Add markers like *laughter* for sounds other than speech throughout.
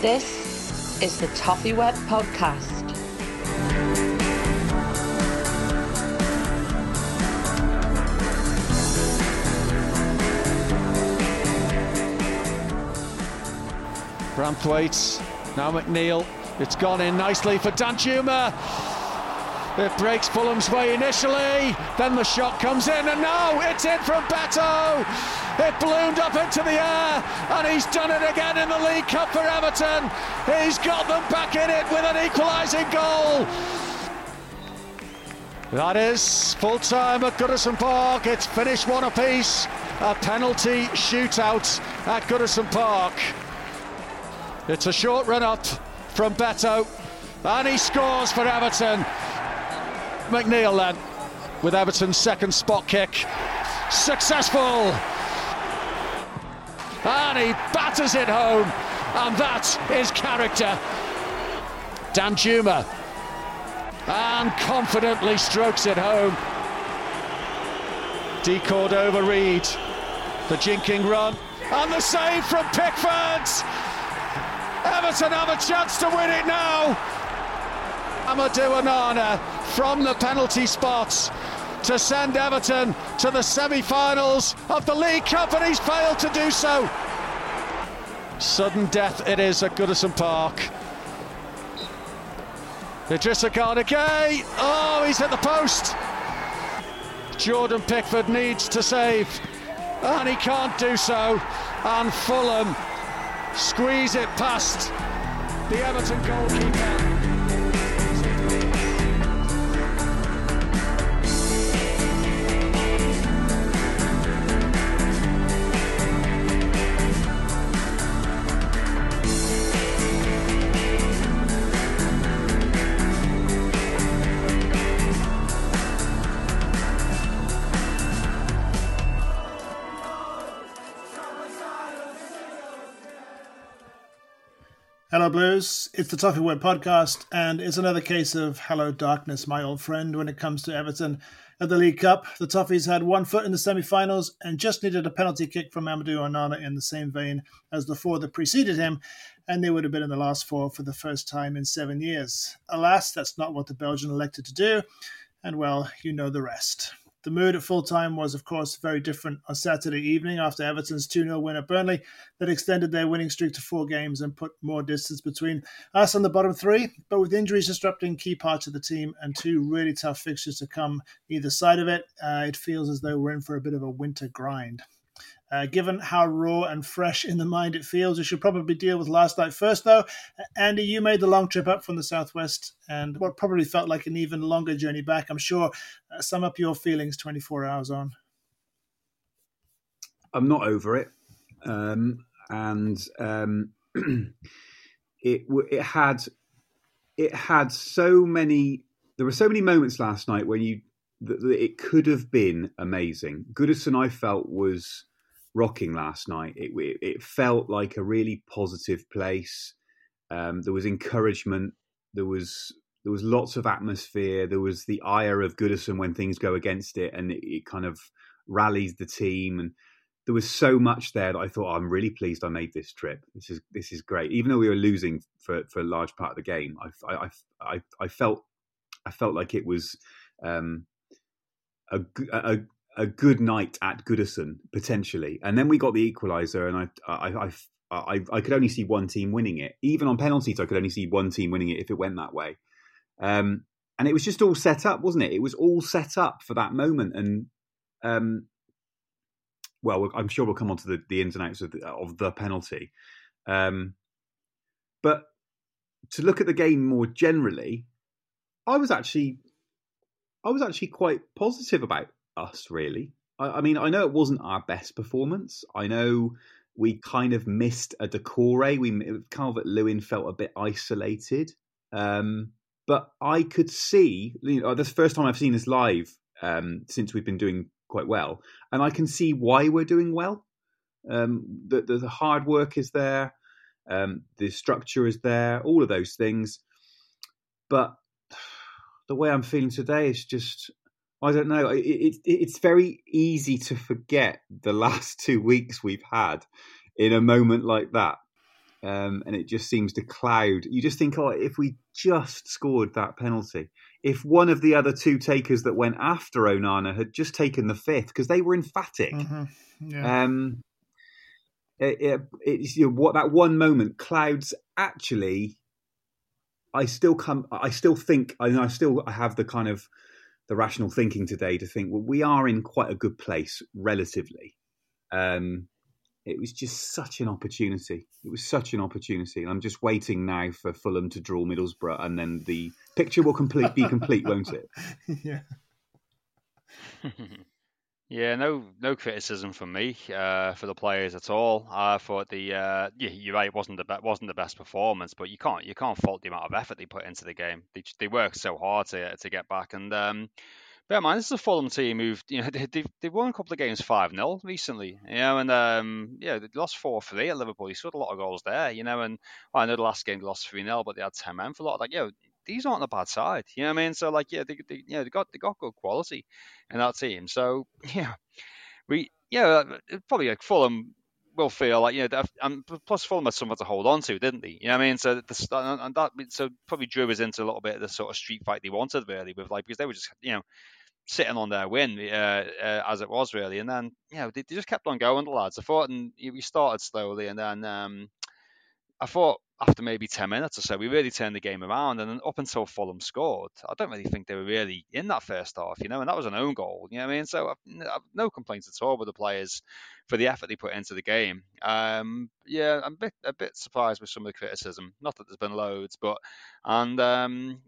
This is the Toffee Web Podcast. Branthwaite, now McNeil. It's gone in nicely for Danjuma. It breaks Fulham's way initially, then the shot comes in, and now it's in from Beto. It ballooned up into the air, and he's done it again in the League Cup for Everton. He's got them back in it with an equalising goal. That is full time at Goodison Park. It's finished one apiece. A penalty shootout at Goodison Park. It's a short run up from Beto, and he scores for Everton. McNeil then with Everton's second spot kick. Successful! And he batters it home, and that is his character. Danjuma and confidently strokes it home. De Cordova-Reid, the jinking run, and the save from Pickford. Everton have a chance to win it now. Amadou Onana from the penalty spot to send Everton to the semi-finals of the League Cup, and he's failed to do so. Sudden death it is at Goodison Park. Idrissa Gana Gueye. Oh, he's hit the post. Jordan Pickford needs to save, and he can't do so. And Fulham squeeze it past the Everton goalkeeper. Hello, Blues. It's the Toffee Web podcast, and it's another case of hello, darkness, my old friend, when it comes to Everton at the League Cup. The Toffees had one foot in the semi finals and just needed a penalty kick from Amadou Onana in the same vein as the four that preceded him, and they would have been in the last four for the first time in seven years. Alas, that's not what the Belgian elected to do, and well, you know the rest. The mood at full time was, of course, very different on Saturday evening after Everton's 2 0 win at Burnley that extended their winning streak to four games and put more distance between us and the bottom three. But with injuries disrupting key parts of the team and two really tough fixtures to come either side of it, uh, it feels as though we're in for a bit of a winter grind. Uh, given how raw and fresh in the mind it feels, we should probably deal with last night first, though. Andy, you made the long trip up from the southwest and what probably felt like an even longer journey back. I'm sure. Uh, sum up your feelings 24 hours on. I'm not over it, um, and um, *clears throat* it it had it had so many. There were so many moments last night when you that, that it could have been amazing. Goodison, I felt was rocking last night. It, it, felt like a really positive place. Um, there was encouragement. There was there was lots of atmosphere. There was the ire of Goodison when things go against it, and it, it kind of rallies the team. And there was so much there that I thought, oh, I'm really pleased I made this trip. This is this is great. Even though we were losing for, for a large part of the game, I I I, I felt I felt like it was um, a, a a good night at Goodison potentially, and then we got the equaliser, and I, I, I, I, I, could only see one team winning it. Even on penalties, I could only see one team winning it if it went that way. Um, and it was just all set up, wasn't it? It was all set up for that moment, and um, well, I'm sure we'll come on to the, the ins and outs of the, of the penalty. Um, but to look at the game more generally, I was actually, I was actually quite positive about us, really. I, I mean, I know it wasn't our best performance. I know we kind of missed a Doucouré. We Calvert Lewin felt a bit isolated. Um, but I could see, you know, this first time I've seen this live um, since we've been doing quite well, and I can see why we're doing well. Um, the, the, the hard work is there, um, the structure is there, all of those things. But *sighs* the way I'm feeling today is just I don't know. It, it, it's very easy to forget the *laughs* last two weeks we've had in a moment like that. Um, and it just seems to cloud. You just think, oh, if we just scored that penalty, if one of the other two takers that went after Onana had just taken the fifth, because they were emphatic. Mm-hmm. Yeah. Um, it, it, it's you know, what that one moment clouds actually. I still come. I still think. I, I still have the kind of the rational thinking today to think, well, we are in quite a good place relatively. Um, it was just such an opportunity. It was such an opportunity. And I'm just waiting now for Fulham to draw Middlesbrough, and then the picture will complete be complete, won't it? *laughs* yeah. *laughs* Yeah, no, no criticism from me uh, for the players at all. I thought the uh, yeah, you're right, it wasn't the be- wasn't the best performance, but you can't you can't fault the amount of effort they put into the game. They they worked so hard to to get back, and um, but yeah, man, this is a Fulham team who've you know *laughs* they, they've won a couple of games five 0 recently, you know, and um, yeah, they lost four three at Liverpool. They scored a lot of goals there, you know, and well, I know the last game they lost three 0 but they had ten men for a lot. Like, you know, these aren't a bad side, you know what I mean? So like, yeah, they, they you know they got they got good quality in that team. So *laughs* yeah we yeah probably like Fulham will feel like you know and plus Fulham had something to hold on to, didn't they? You know what I mean? So the, and that so probably drew us into a little bit of the sort of street fight they wanted really with like because they were just you know sitting on their win uh, uh, as it was really, and then you know they, they, just kept on going the lads. I thought and we started slowly and then um, I thought after maybe 10 minutes or so, we really turned the game around. And up until Fulham scored, I don't really think they were really in that first half, you know, and that was an own goal, you know what I mean? So I've, I've no complaints at all with the players for the effort they put into the game. Um, yeah, I'm a bit, a bit surprised with some of the criticism. Not that there's been loads, but, and, um,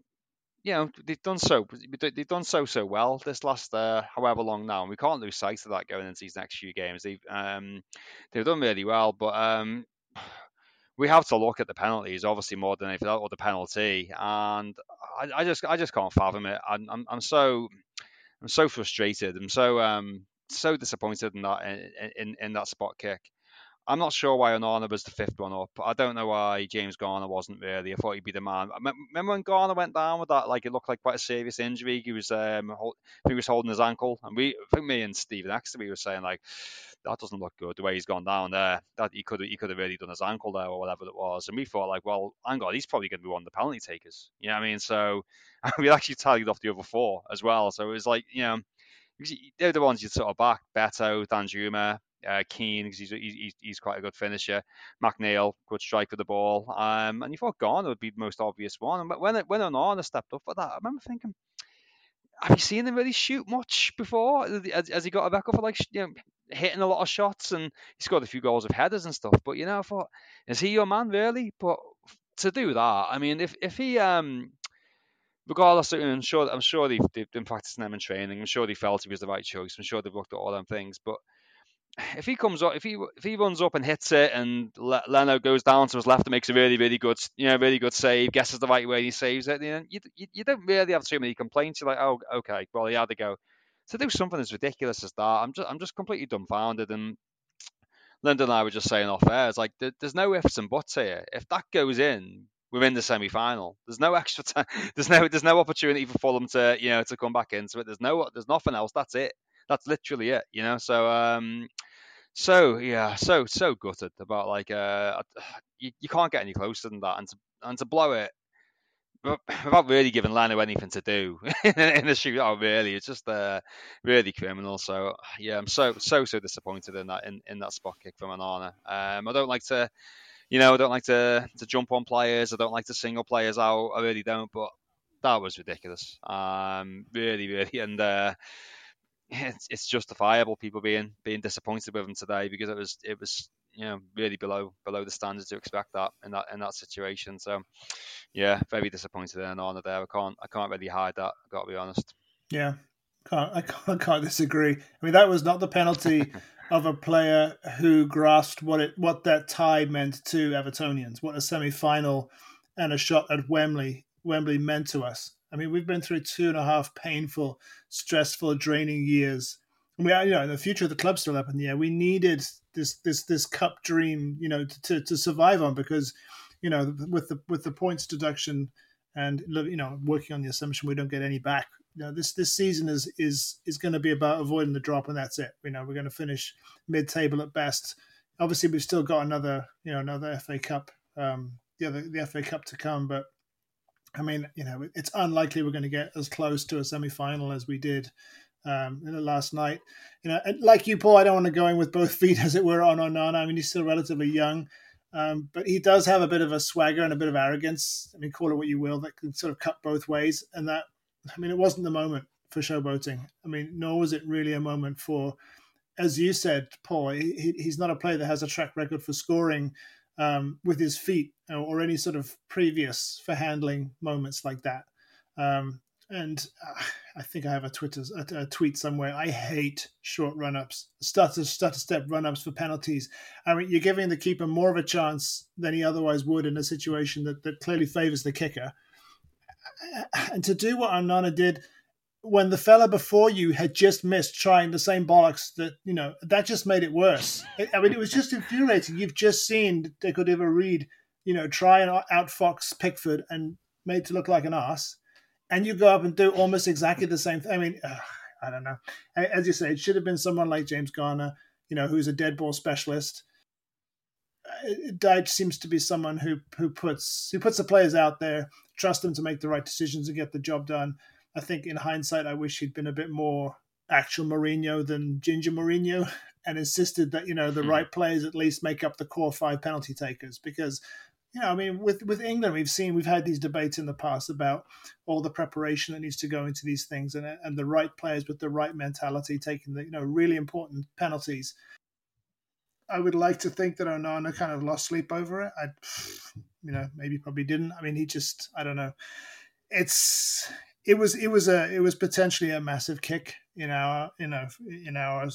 you know they've done so they've done so so well this last uh, however long now and we can't lose sight of that going into these next few games they've um, they've done really well but um, we have to look at the penalties, obviously more than anything or the penalty, and I, I, just I just can't fathom it. I'm, I'm, I'm so I'm so frustrated. I'm so um so disappointed in that in, in, in that spot kick. I'm not sure why Onana was the fifth one up. I don't know why James Garner wasn't really. I thought he'd be the man. Remember when Garner went down with that? Like it looked like quite a serious injury. He was um, he was holding his ankle, and we, I think me and Stephen Exter, we were saying like that doesn't look good. The way he's gone down there, that he could he could have really done his ankle there or whatever it was. And we thought like, well, hang on, he's probably going to be one of the penalty takers. You know what I mean? So *laughs* we actually tallied off the other four as well. So it was like, you know, they're the ones you sort of back. Beto, Danjuma, uh, Keane because he's, he's, he's quite a good finisher. McNeil, good strike with the ball. Um, and you thought Garner would be the most obvious one. And when it, when Onana stepped up for that, I remember thinking, have you seen him really shoot much before? Has, has he got a record for like you know hitting a lot of shots and he scored a few goals with headers and stuff. But you know, I thought, is he your man really? But to do that, I mean, if if he um regardless, I'm sure I'm sure they've, they've been practicing them in training. I'm sure they felt he was the right choice. I'm sure they've looked at all them things. But if he comes up, if he if he runs up and hits it, and Le- Leno goes down to his left and makes a really really good, you know, really good save, guesses the right way, and he saves it, you, know, you, you, you don't really have too many complaints. You're like, oh, okay, well, he had to go. To do something as ridiculous as that, I'm just I'm just completely dumbfounded. And Lyndon and I were just saying off air, it's like there, there's no ifs and buts here. If that goes in, within the semi final. There's no *laughs* extra time. There's no there's no opportunity for Fulham to you know to come back into it. There's no there's nothing else. That's it. That's literally it. You know. So um, so yeah, so so gutted about like uh, *sighs* you, you can't get any closer than that, and to and to blow it without *coughs* really giving Leno anything to do *laughs* in the shootout. Really, it's just uh, really criminal. So yeah, I'm so so so disappointed in that in, in that spot kick from Onana. Um, I don't like to you know, I don't like to to jump on players. I don't like to single players out. I really don't. But that was ridiculous. Um, really, really, and uh, it's it's justifiable people being being disappointed with him today because it was it was you know really below below the standards to expect that in that in that situation. So yeah, very disappointed in Onana there. I can't I can't really hide that. I got to be honest. Yeah, can't I can't, I can't disagree. I mean that was not the penalty *laughs* of a player who grasped what it what that tie meant to Evertonians, what a semi final and a shot at Wembley Wembley meant to us. I mean, we've been through two and a half painful, stressful, draining years. We, you know, the future of the club still up in the air. We needed this this this cup dream, you know, to, to survive on because, you know, with the with the points deduction and you know working on the assumption we don't get any back you know, this this season is is is going to be about avoiding the drop, and that's it. You know, we're going to finish mid-table at best. Obviously, we've still got another, you know, another FA Cup, um, the other the FA Cup to come. But I mean, you know, it's unlikely we're going to get as close to a semi-final as we did um, in the last night. You know, like you, Paul, I don't want to go in with both *laughs* feet, as it were, on Onana. I mean, he's still relatively young. Um, but he does have a bit of a swagger and a bit of arrogance. I mean, call it what you will, that can sort of cut both ways. And that I mean, it wasn't the moment for showboating. I mean, nor was it really a moment for, as you said, Paul. He, he's not a player that has a track record for scoring um, with his feet or, or, any sort of previous for handling moments like that. Um, and uh, I think I have a Twitter a, a, tweet somewhere. I hate short run ups, stutter stutter step run ups for penalties. I mean, you're giving the keeper more of a chance than he otherwise would in a situation that, that clearly favors the kicker and to do what Onana did when the fella before you had just missed trying the same bollocks that you know that just made it worse. I mean, it was just infuriating. You've just seen De Cordova-Reid, you know, try and outfox Pickford and made to look like an ass, and you go up and do almost exactly the same thing. I mean, uh, I don't know. As you say, it should have been someone like James Garner, you know, who's a dead ball specialist. Dyche seems to be someone who who puts who puts the players out there, trust them to make the right decisions and get the job done. I think in hindsight, I wish he'd been a bit more actual Mourinho than Ginger Mourinho, *laughs* and insisted that you know the mm. right players at least make up the core five penalty takers because. You know, I mean, with with England, we've seen we've had these debates in the past about all the preparation that needs to go into these things, and and the right players with the right mentality taking the you know really important penalties I would like to think that Onana kind of lost sleep over it. I, you know, maybe probably didn't. I mean, he just, I don't know. It's, it was, it was a, it was potentially a massive kick in our, in our, in our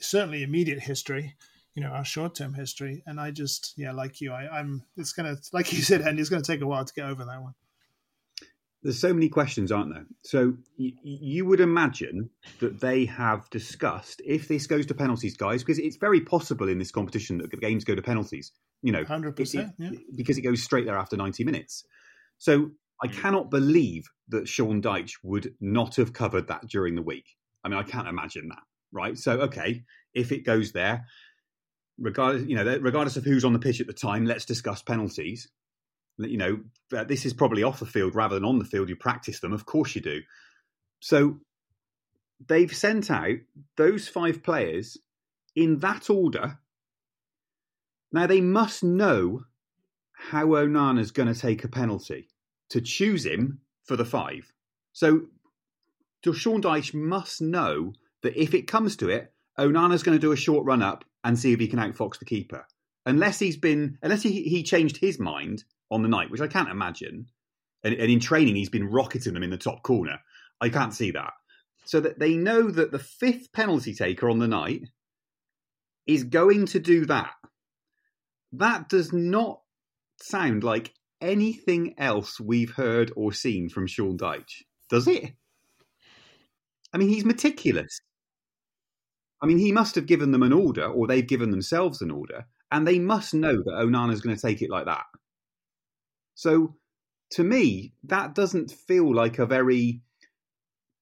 certainly immediate history, you know, our short term history. And I just, yeah, like you, I, I'm, it's gonna, like you said, Andy, it's gonna take a while to get over that one there's so many questions, aren't there? So y- you would imagine that they have discussed if this goes to penalties, guys, because it's very possible in this competition that games go to penalties. You know, hundred percent, yeah. because it goes straight there after 90 minutes. So I mm. cannot believe that Sean Dyche would not have covered that during the week. I mean, I can't imagine that, right? So okay, if it goes there, regardless, you know, regardless of who's on the pitch at the time, let's discuss penalties you know, uh, this is probably off the field rather than on the field. You practice them, of course you do. So they've sent out those five players in that order. Now they must know how Onana's going to take a penalty to choose him for the five. So Sean Dyche must know that if it comes to it, Onana's going to do a short run up and see if he can outfox the keeper. Unless he's been, unless he, he changed his mind on the night, which I can't imagine. And, and in training, he's been rocketing them in the top corner. I can't see that. So that they know that the fifth penalty taker on the night is going to do that. That does not sound like anything else we've heard or seen from Sean Dyche, does it? I mean, he's meticulous. I mean, he must have given them an order, or they've given themselves an order, and they must know that Onana's going to take it like that. So, to me, that doesn't feel like a very,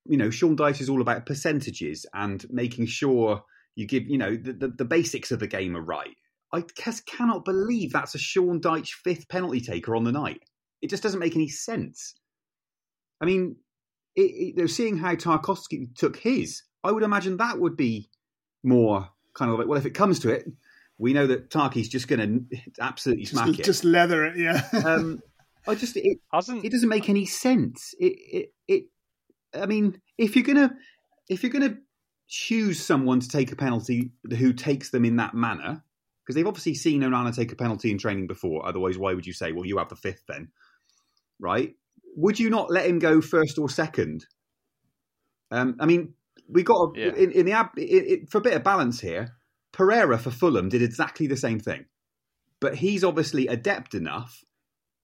you know, Sean Dyche is all about percentages and making sure you give, you know, the, the, the basics of the game are right. I just cannot believe that's a Sean Dyche fifth penalty taker on the night. It just doesn't make any sense. I mean, it, it, seeing how Tarkowski took his, I would imagine that would be more kind of like, well, if it comes to it, we know that Tarky's just going to absolutely smack just, it, just leather it. Yeah. *laughs* um, I just it, it doesn't make any sense. It, it it I mean, if you're gonna if you're gonna choose someone to take a penalty who takes them in that manner, because they've obviously seen Onana take a penalty in training before. Otherwise, why would you say, well, you have the fifth then? Right? Would you not let him go first or second? Um, I mean, we got a, yeah. in, in, the ab, it, it, for a bit of balance here. Pereira for Fulham did exactly the same thing, but he's obviously adept enough,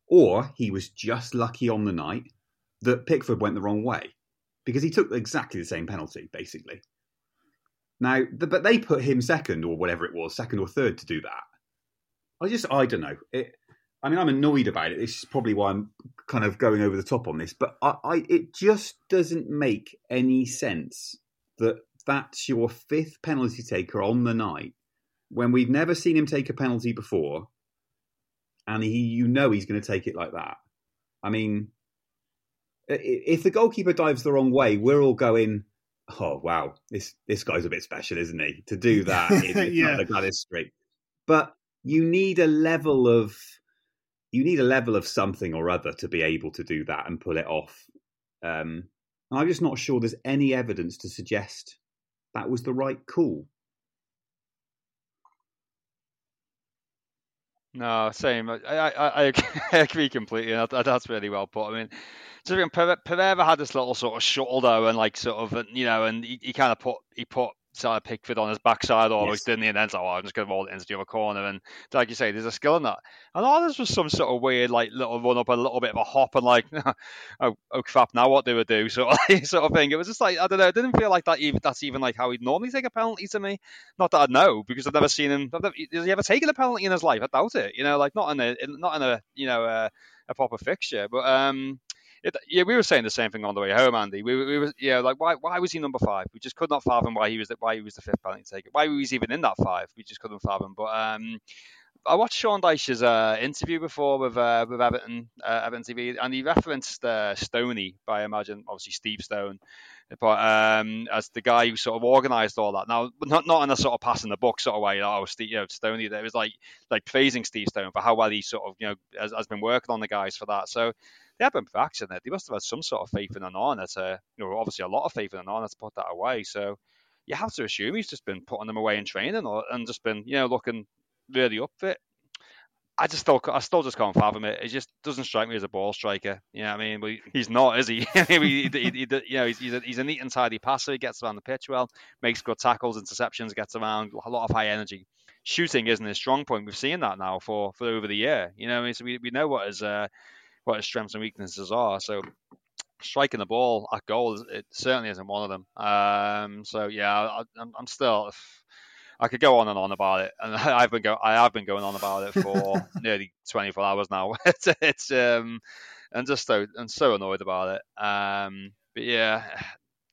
or he was just lucky on the night that Pickford went the wrong way because he took exactly the same penalty, basically. Now, the, but they put him second or whatever it was, second or third to do that. I just, I don't know. It, I mean, I'm annoyed about it. This is probably why I'm kind of going over the top on this, but I, I it just doesn't make any sense that that's your fifth penalty taker on the night when we've never seen him take a penalty before, and he, you know, he's going to take it like that. I mean, if the goalkeeper dives the wrong way, we're all going, oh wow, this this guy's a bit special, isn't he? To do *laughs* that, it's yeah. not the Gwladys Street. But you need a level of you need a level of something or other to be able to do that and pull it off. Um, I'm just not sure there's any evidence to suggest that was the right call. No, same. I I, I, I *laughs* agree completely. That's really well put. I mean, just Pereira had this little sort of shoulder and like sort of you know, and he, he kind of put he put Sarah Pickford on his backside almost, yes. didn't he? And then so oh, I'm just going to roll it into the other corner. And like you say, there's a skill in that. And all this was some sort of weird, like little run up, a little bit of a hop, and like, *laughs* oh, oh crap, now what do we do? *laughs* Sort of, sort of thing. It was just like I don't know. It didn't feel like that. Even that's even like how he'd normally take a penalty to me. Not that I know because I've never seen him. Never, has he ever taken a penalty in his life? I doubt it. You know, like not in a not in a you know a, a proper fixture, but um it, yeah, we were saying the same thing on the way home, Andy. We, we were, yeah, like why, why was he number five? We just could not fathom why he was the, why he was the fifth penalty taker. Why he was even in that five? We just couldn't fathom. But um, I watched Sean Dyche's uh, interview before with uh, with Everton uh, Everton TV, and he referenced uh, Stoney by I imagine obviously Steve Stone, but um, as the guy who sort of organised all that. Now, not not in a sort of passing the buck sort of way. Oh, Steve, you know, Stoney. It was like like praising Steve Stone for how well he sort of you know has, has been working on the guys for that. So they have been practicing it. They must have had some sort of faith in Onana to, you know, obviously a lot of faith in Onana to put that away. So you have to assume he's just been putting them away in training or, and just been, you know, looking really up fit. I just still, I still just can't fathom it. It just doesn't strike me as a ball striker. You know what I mean? He's not, is *laughs* he? he, he, he you know, he's, he's a, he's a neat and tidy passer. He gets around the pitch well, makes good tackles, interceptions, gets around, a lot of high energy. Shooting isn't his strong point. We've seen that now for, for over the year. You know, I mean, so we, we know what his uh, what his strengths and weaknesses are. So striking the ball at goal, it certainly isn't one of them. Um, so yeah, I, am still. I could go on and on about it, and *laughs* I've been go I have been going on about it for *laughs* nearly 24 hours now. *laughs* it's, it's um, and just so and so annoyed about it. Um, but yeah,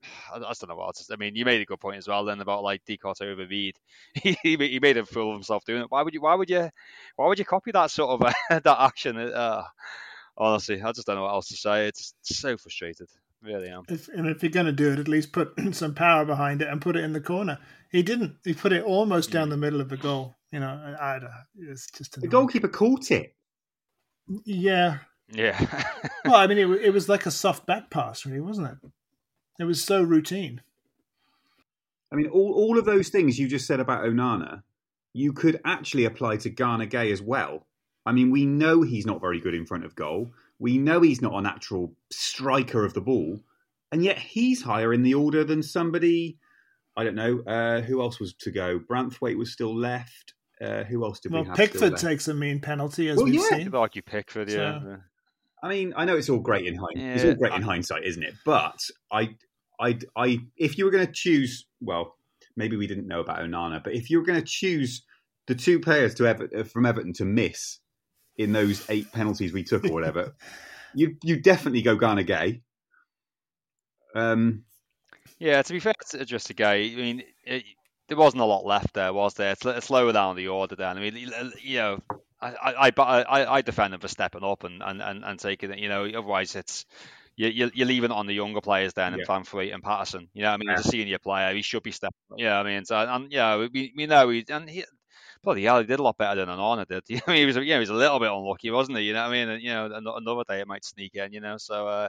*sighs* I, I don't know what else. I mean, you made a good point as well then about like De Cordova-Reid. he, he made a fool of himself doing it. Why would you? Why would you? Why would you copy that sort of uh, that action? Uh, honestly, I just don't know what else to say. It's so frustrated. Really am. If, and if you're going to do it, at least put *clears throat* some power behind it and put it in the corner. He didn't. He put it almost down the middle of the goal. You know, I, I it's just annoying. the goalkeeper caught it. Yeah. Yeah. *laughs* well, I mean, it, it was like a soft back pass, really, wasn't it? It was so routine. I mean, all, all of those things you just said about Onana, you could actually apply to Gana Gueye as well. I mean, we know he's not very good in front of goal. We know he's not a natural striker of the ball, and yet he's higher in the order than somebody. I don't know uh, who else was to go. Branthwaite was still left. Uh, who else did well, we have? Well, Pickford takes a mean penalty as well, we've yeah. seen. Like you Pickford, yeah. So- I mean, I know it's all great in hindsight. It's all great in hindsight, isn't it? But I, I, I, if you were going to choose, well, maybe we didn't know about Onana, but if you were going to choose the two players to Ever- uh, from Everton to miss in those eight penalties we took or whatever, *laughs* you you definitely go Gana Gueye. Um, Yeah, to be fair to just a guy, I mean, it, there wasn't a lot left there, was there? It's, it's lower down the order then. I mean, you know, I I, I, I- defend him for stepping up and, and, and, and taking it. You know, otherwise it's you, you- you're leaving it on the younger players then, and Yeah. Van Fleet and Patterson. You know, what I mean, he's a senior player. He should be stepping. up. Yeah, I mean, so, and yeah, we, we know he and he. Bloody hell, he did a lot better than Onana did. *laughs* You know, he was, yeah, he was a little bit unlucky, wasn't he? You know what I mean? And, you know, another day it might sneak in. You know, so uh,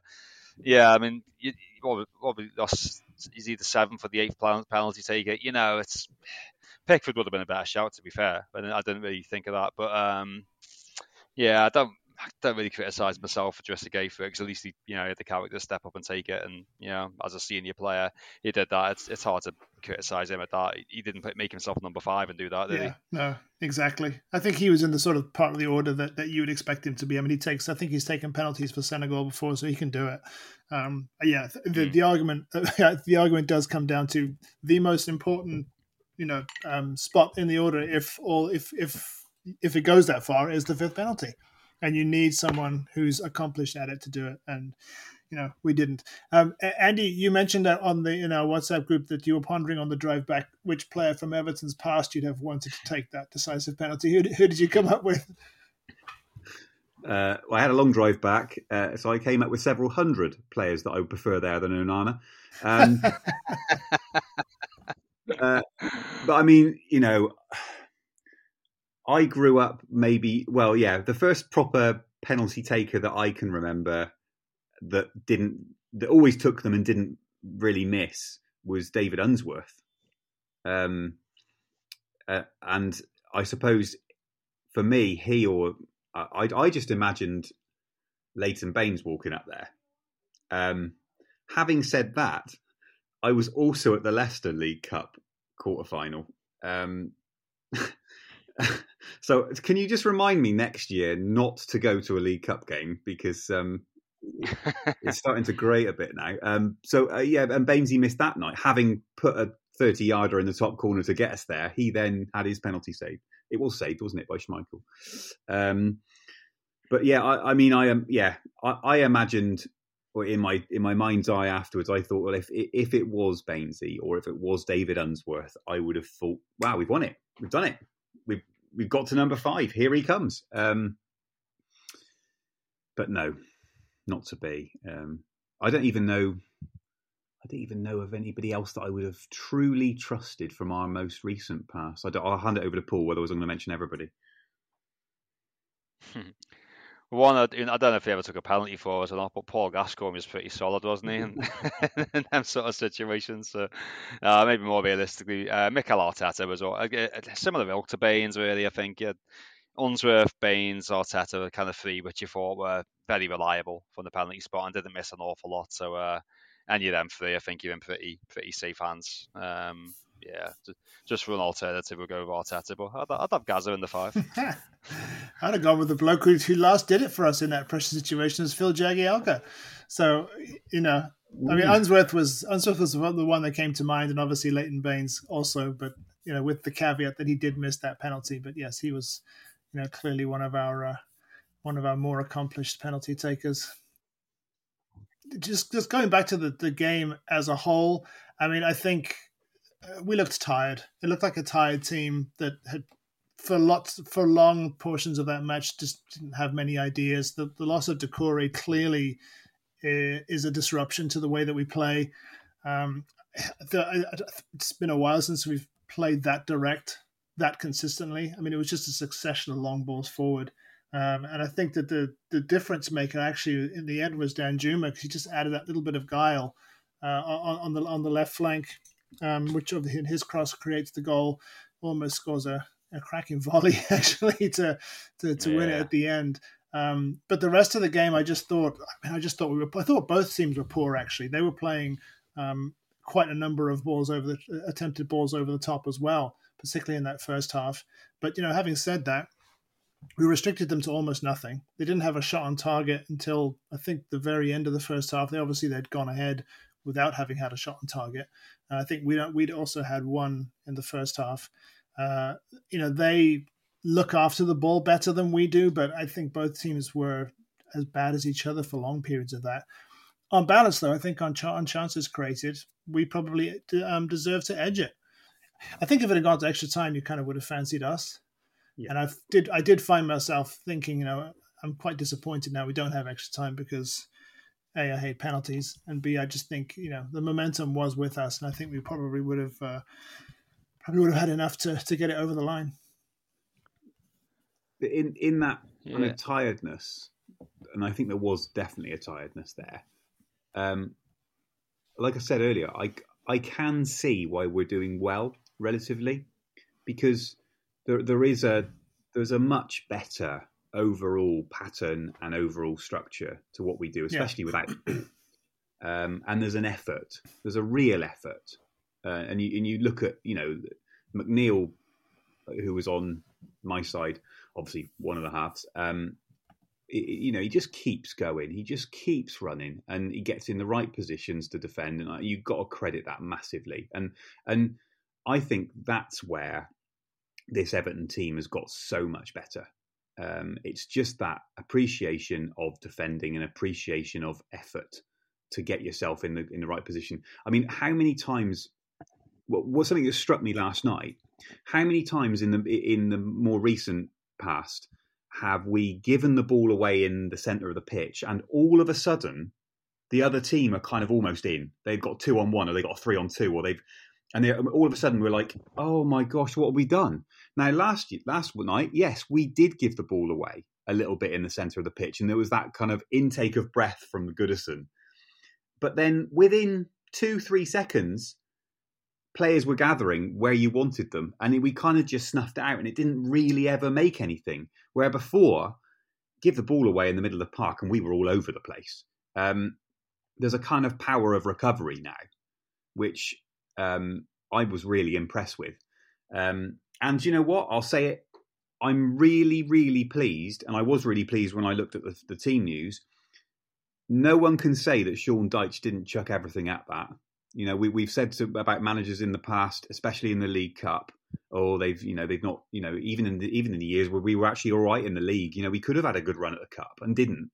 yeah, I mean, you, we- what we lost is either seventh or the eighth penalty taker. You know, it's Pickford would have been a better shout to be fair, but I didn't really think of that. But um, yeah, I don't. I don't really criticise myself for Jessica Gay for it because at least he, you know, had the character step up and take it, and you know, as a senior player, he did that. It's it's hard to criticise him at that. He didn't put, make himself number five and do that, did Yeah, no, exactly. I think he was in the sort of part of the order that, that you would expect him to be. I mean, he takes. I think he's taken penalties for Senegal before, so he can do it. Um, yeah, the, Mm. the argument, *laughs* the argument does come down to the most important, you know, um, spot in the order. If all, if if if it goes that far, is the fifth penalty, and you need someone who's accomplished at it to do it. And you know, we didn't. Um, Andy, you mentioned that on the in our WhatsApp group that you were pondering on the drive back which player from Everton's past you'd have wanted to take that decisive penalty. Who, who did you come up with? uh, I had a long drive back, uh, so I came up with several hundred players that I would prefer there than Onana. Um, *laughs* uh, but I mean, you know, I grew up maybe, well, yeah, the first proper penalty taker that I can remember that didn't, that always took them and didn't really miss was David Unsworth. Um, uh, and I suppose for me, he or I, I just imagined Leighton Baines walking up there. Um, having said that, I was also at the Leicester League Cup quarter final. Um, *laughs* *laughs* so, can you just remind me next year not to go to a League Cup game because um, *laughs* it's starting to grate a bit now. Um, so, uh, yeah, and Bainesy missed that night, having put a 30 yarder in the top corner to get us there. He then had his penalty saved. It was saved, wasn't it, by Schmeichel? Um, but yeah, I, I mean, I am. yeah, I, I imagined, or in my in my mind's eye afterwards, I thought, well, if if it was Bainesy or if it was David Unsworth, I would have thought, wow, we've won it, we've done it, we've got to number five. Here he comes. Um, but no, not to be. Um, I don't even know. I don't even know of anybody else that I would have truly trusted from our most recent past. I will hand it over to Paul, otherwise I'm going to mention everybody. *laughs* One, I, I don't know if he ever took a penalty for us or not, but Paul Gascoigne was pretty solid, wasn't he? In, *laughs* in them sort of situations. So uh, maybe more realistically, uh, Mikel Arteta was all- a, a similar ilk to Baines, really. I think yeah, Unsworth, Baines, Arteta were kind of three which you thought were very reliable from the penalty spot and didn't miss an awful lot. So uh, any of them three, I think you're in pretty pretty safe hands. Um, yeah, just for an alternative, we'll go with Arteta, but I'd, I'd have Gaza in the five. *laughs* I'd have gone with the bloke who, who last did it for us in that pressure situation as Phil Jagielka. So, you know, I mean, Unsworth was Unsworth was the one that came to mind, and obviously Leighton Baines also, but you know, with the caveat that he did miss that penalty. But yes, he was, you know, clearly one of our uh, one of our more accomplished penalty takers. Just just going back to the, the game as a whole, I mean, I think uh, we looked tired. It looked like a tired team that had for lots for long portions of that match just didn't have many ideas. The the loss of Doucouré clearly uh, is a disruption to the way that we play. Um, it's been a while since we've played that direct, that consistently. I mean, it was just a succession of long balls forward. Um, and I think that the the difference maker actually in the end was Danjuma because he just added that little bit of guile uh, on, on the on the left flank. um, which of his cross creates the goal, almost scores a, a cracking *laughs* volley actually to to, to yeah. win it at the end. Um, but the rest of the game, I just thought, I, mean, I just thought we were. I thought both teams were poor. Actually, they were playing um, quite a number of balls over the attempted balls over the top as well, particularly in that first half. But you know, having said that, we restricted them to almost nothing. They didn't have a shot on target until I think the very end of the first half. They obviously they'd gone ahead without having had a shot on target. And I think we we'd also had one in the first half. Uh, you know, they look after the ball better than we do, but I think both teams were as bad as each other for long periods of that. On balance, though, I think on, ch- on chances created, we probably um, deserve to edge it. I think if it had gone to extra time, you kind of would have fancied us. Yeah. And I did I did find myself thinking, you know, I'm quite disappointed now we don't have extra time because a I hate penalties and b I just think you know the momentum was with us and I think we probably would have uh, probably would have had enough to to get it over the line. In in that yeah. kind of tiredness, and I think there was definitely a tiredness there. Um, like I said earlier, I I can see why we're doing well relatively because there there is a there's a much better overall pattern and overall structure to what we do, especially yeah. without. um, and there's an effort. There's a real effort, uh, and you and you look at you know McNeil, who was on my side, obviously one of the halves. Um, you know, he just keeps going. He just keeps running, and he gets in the right positions to defend. And you've got to credit that massively. And and I think that's where this Everton team has got so much better. Um, it's just that appreciation of defending and appreciation of effort to get yourself in the in the right position. I mean, how many times? What was something that struck me last night? How many times in the in the more recent past have we given the ball away in the centre of the pitch, and all of a sudden, the other team are kind of almost in. They've got two on one, or they've got three on two, or they've and they, all of a sudden we're like, oh my gosh, what have we done? Now, last last night, yes, we did give the ball away a little bit in the centre of the pitch, and there was that kind of intake of breath from Goodison. But then within two, three seconds, players were gathering where you wanted them, and we kind of just snuffed it out, and it didn't really ever make anything. Where before, give the ball away in the middle of the park, and we were all over the place. Um, there's a kind of power of recovery now, which um, I was really impressed with. Um, and you know what? I'll say it. I'm really, really pleased, and I was really pleased when I looked at the, the team news. No one can say that Sean Dyche didn't chuck everything at that. You know, we, we've said to, about managers in the past, especially in the League Cup, or they've, you know, they've not, you know, even in the, even in the years where we were actually all right in the league, you know, we could have had a good run at the cup and didn't.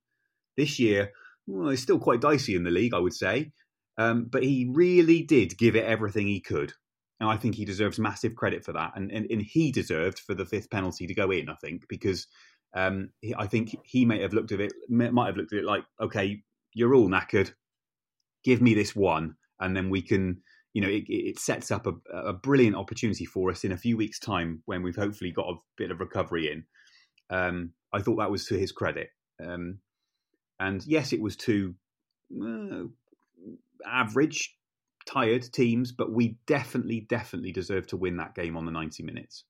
This year, well, it's still quite dicey in the league, I would say. Um, but he really did give it everything he could. And I think he deserves massive credit for that. And, and, and he deserved for the fifth penalty to go in, I think, because um, he, I think he may have looked at it, might have looked at it like, okay, you're all knackered. Give me this one. And then we can, you know, it, it sets up a, a, brilliant opportunity for us in a few weeks' time when we've hopefully got a bit of recovery in. Um, I thought that was to his credit. Um, and yes, it was two uh, average tired teams, but we definitely, definitely deserve to win that game on the 90 minutes.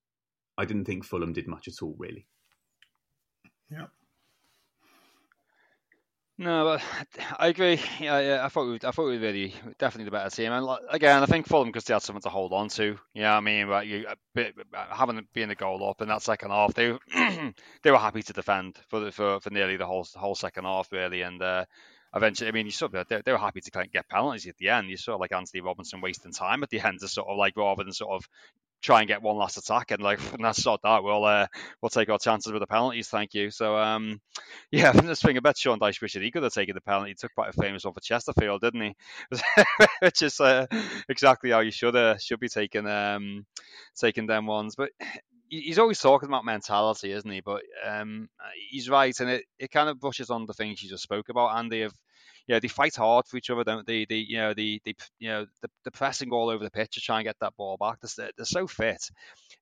I didn't think Fulham did much at all, really. Yeah. No, but I agree. Yeah, yeah, I thought we, I thought we were really definitely the better team. And again, I think Fulham because they had something to hold on to. Yeah, I mean, but you bit, having been the goal up in that second half, they *clears throat* they were happy to defend for the, for for nearly the whole whole second half, really. And uh, eventually, I mean, you sort of they, they were happy to kind of get penalties at the end. You saw like Antonee Robinson wasting time at the end to sort of like rather than sort of try and get one last attack and like *laughs* that's sort that. We'll uh, we'll take our chances with the penalties. Thank you. So um *laughs* yeah I think this thing about Sean Dyche wish he could have taken the penalty. He took quite a famous one for Chesterfield didn't he? *laughs* Which is uh, exactly how you should uh, should be taking um taking them ones. But he's always talking about mentality, isn't he? But um, he's right, and it, it kind of brushes on the things you just spoke about, Andy. Of you know, they fight hard for each other, don't they? They, you know, the, they, you know, the, the pressing all over the pitch to try and get that ball back. They're, they're so fit.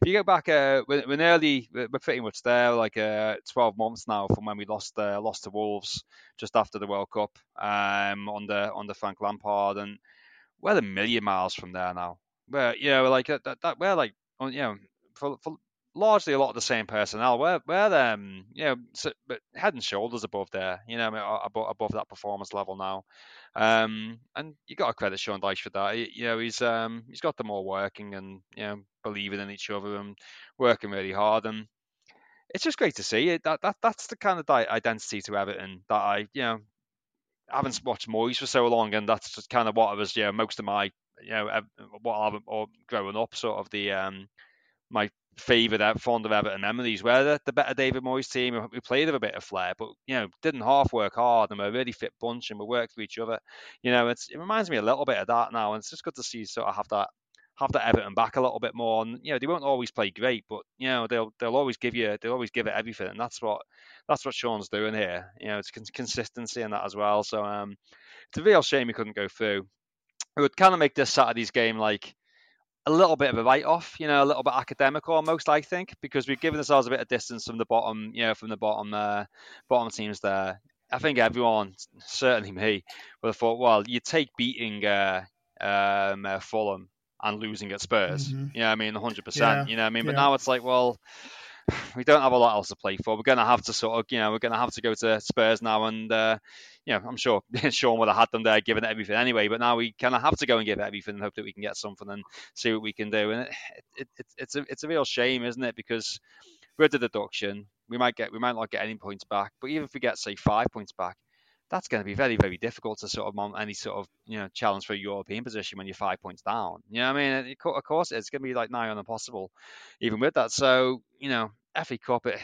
If you go back, uh, when, when early, we're pretty much there, like uh, 12 months now from when we lost uh, lost to Wolves just after the World Cup um, on the Frank Lampard, and we're a million miles from there now. where you know like that, that we're like you know for, for largely a lot of the same personnel. We're we're um you know so, but head and shoulders above there. You know above above that performance level now. Um, and you got to credit Sean Dyche for that. He, you know he's um he's got them all working and you know believing in each other and working really hard and. It's just great to see that that that's the kind of identity to Everton that I you know I haven't watched Moyes for so long, and that's just kind of what I was, you know, most of my, you know, what I've or growing up, sort of the um, my favourite fond of Everton memories where the, the better David Moyes team we played with a bit of flair, but you know didn't half work hard and we're a really fit bunch and we worked for each other. You know, it's it reminds me a little bit of that now, and it's just good to see sort of have that have that Everton back a little bit more. And you know, they won't always play great, but you know, they'll they'll always give you they'll always give it everything, and that's what that's what Sean's doing here. You know, it's consistency in that as well. So um, it's a real shame he couldn't go through. It would kind of make this Saturday's game like a little bit of a write-off, you know, a little bit academic almost, I think, because we've given ourselves a bit of distance from the bottom, you know, from the bottom uh, bottom teams there. I think everyone, certainly me, would have thought, well, you take beating uh, um, uh, Fulham and losing at Spurs. Mm-hmm. You know I mean? 100%. Yeah. You know I mean? But yeah. now it's like, well, *sighs* we don't have a lot else to play for. We're going to have to sort of, you know, we're going to have to go to Spurs now. And, uh, you know, I'm sure *laughs* Sean would have had them there giving it everything anyway. But now we kind of have to go and give everything and hope that we can get something and see what we can do. And it, it, it, it's, a, it's a real shame, isn't it? Because with the deduction, we might get we might not get any points back. But even if we get, say, five points back, that's going to be very, very difficult to sort of mount any sort of you know challenge for a European position when you're five points down. You know, what I mean, of course, it's going to be like nigh on impossible, even with that. So you know, FA Cup, it,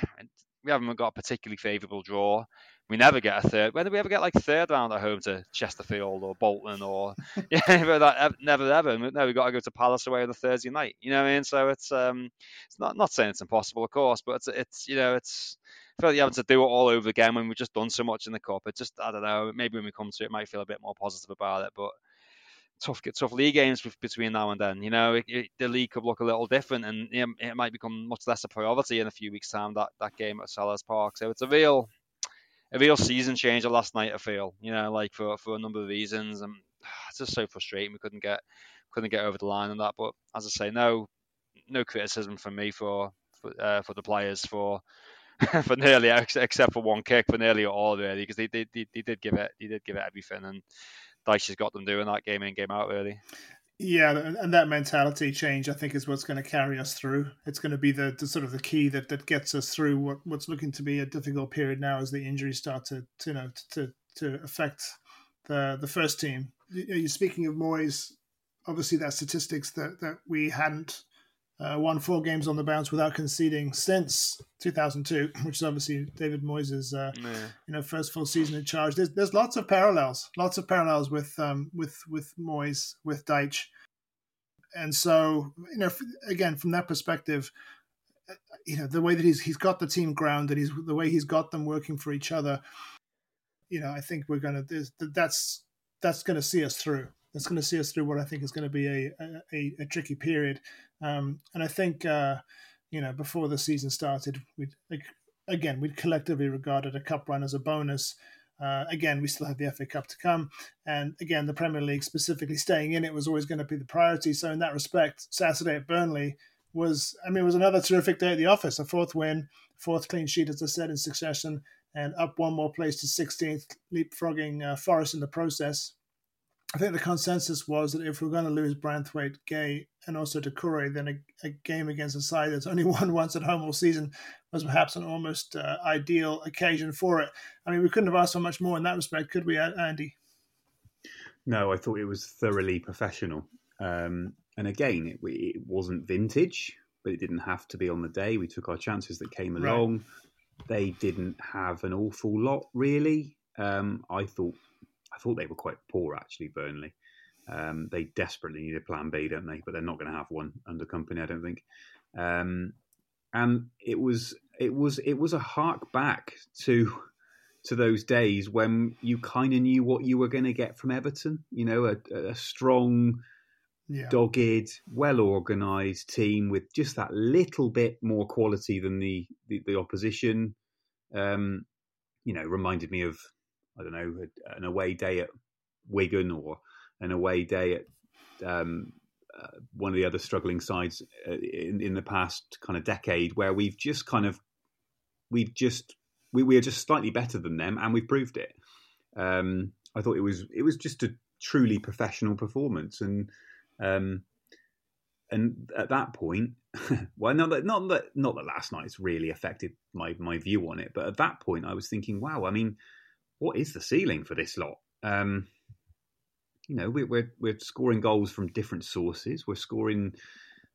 we haven't got a particularly favourable draw. We never get a third. When do we ever get like third round at home to Chesterfield or Bolton or *laughs* yeah, *laughs* that never ever. No, we got to go to Palace away on a Thursday night. You know what I mean? So it's um, it's not not saying it's impossible, of course, but it's it's you know it's I feel like having to do it all over again when we've just done so much in the cup. It just I don't know. Maybe when we come to it, it might feel a bit more positive about it, but tough tough league games between now and then. You know, it, it, the league could look a little different, and it, it might become much less a priority in a few weeks' time. That that game at Selhurst Park. So it's a real a real season changer last night. I feel you know, like for for a number of reasons, and *sighs* it's just so frustrating. We couldn't get couldn't get over the line on that. But as I say, no no criticism from me for for, uh, for the players for *laughs* for nearly except for one kick for nearly all really because they, they, they, they did give it they did give it everything and Dyche has got them doing that game in game out really. Yeah, and that mentality change, I think, is what's going to carry us through. It's going to be the, the, sort of the key that, that gets us through what, what's looking to be a difficult period now as the injuries start to, to you know to to affect the the first team. You're speaking of Moyes, obviously that statistics that that we hadn't uh, won four games on the bounce without conceding since 2002, *clears throat* which is obviously David Moyes' uh, yeah. you know first full season in charge. There's there's lots of parallels, lots of parallels with um, with with Moyes with Dyche, and so you know again from that perspective, uh, you know the way that he's he's got the team grounded, he's the way he's got them working for each other. You know, I think we're gonna that's that's going to see us through. That's going to see us through what I think is going to be a a, a tricky period. Um, and I think, uh, you know, before the season started, we again we'd collectively regarded a cup run as a bonus. Uh, again, we still have the FA Cup to come, and again, the Premier League specifically staying in it was always going to be the priority. So, in that respect, Saturday at Burnley was, I mean, it was another terrific day at the office. A fourth win, fourth clean sheet, as I said, in succession, and up one more place to 16th, leapfrogging uh, Forest in the process. I think the consensus was that if we're going to lose Branthwaite, Gueye, and also Doucouré, then a, a, game against a side that's only *laughs* won once at home all season was perhaps an almost uh, ideal occasion for it. I mean, we couldn't have asked for much more in that respect, could we, Andy? No, I thought it was thoroughly professional. Um, and again, it, it, wasn't vintage, but it didn't have to be on the day. We took our chances that came along. Right. They didn't have an awful lot, really. Um, I thought I thought they were quite poor actually. Burnley, um, they desperately need a plan B, don't they? But they're not going to have one under Kompany, I don't think. Um, and it was it was it was a hark back to to those days when you kind of knew what you were going to get from Everton. You know, a, a strong, yeah. dogged, well organised team with just that little bit more quality than the the, the opposition. Um, you know, reminded me of I don't know, an away day at Wigan or an away day at um, uh, one of the other struggling sides uh, in, in the past kind of decade, where we've just kind of we've just we, we are just slightly better than them, and we've proved it. Um, I thought it was it was just a truly professional performance, and um, and at that point, *laughs* well, not that not that not that last night's really affected my my view on it, but at that point, I was thinking, wow, I mean, what is the ceiling for this lot? Um, you know, we're, we're, we're scoring goals from different sources. We're scoring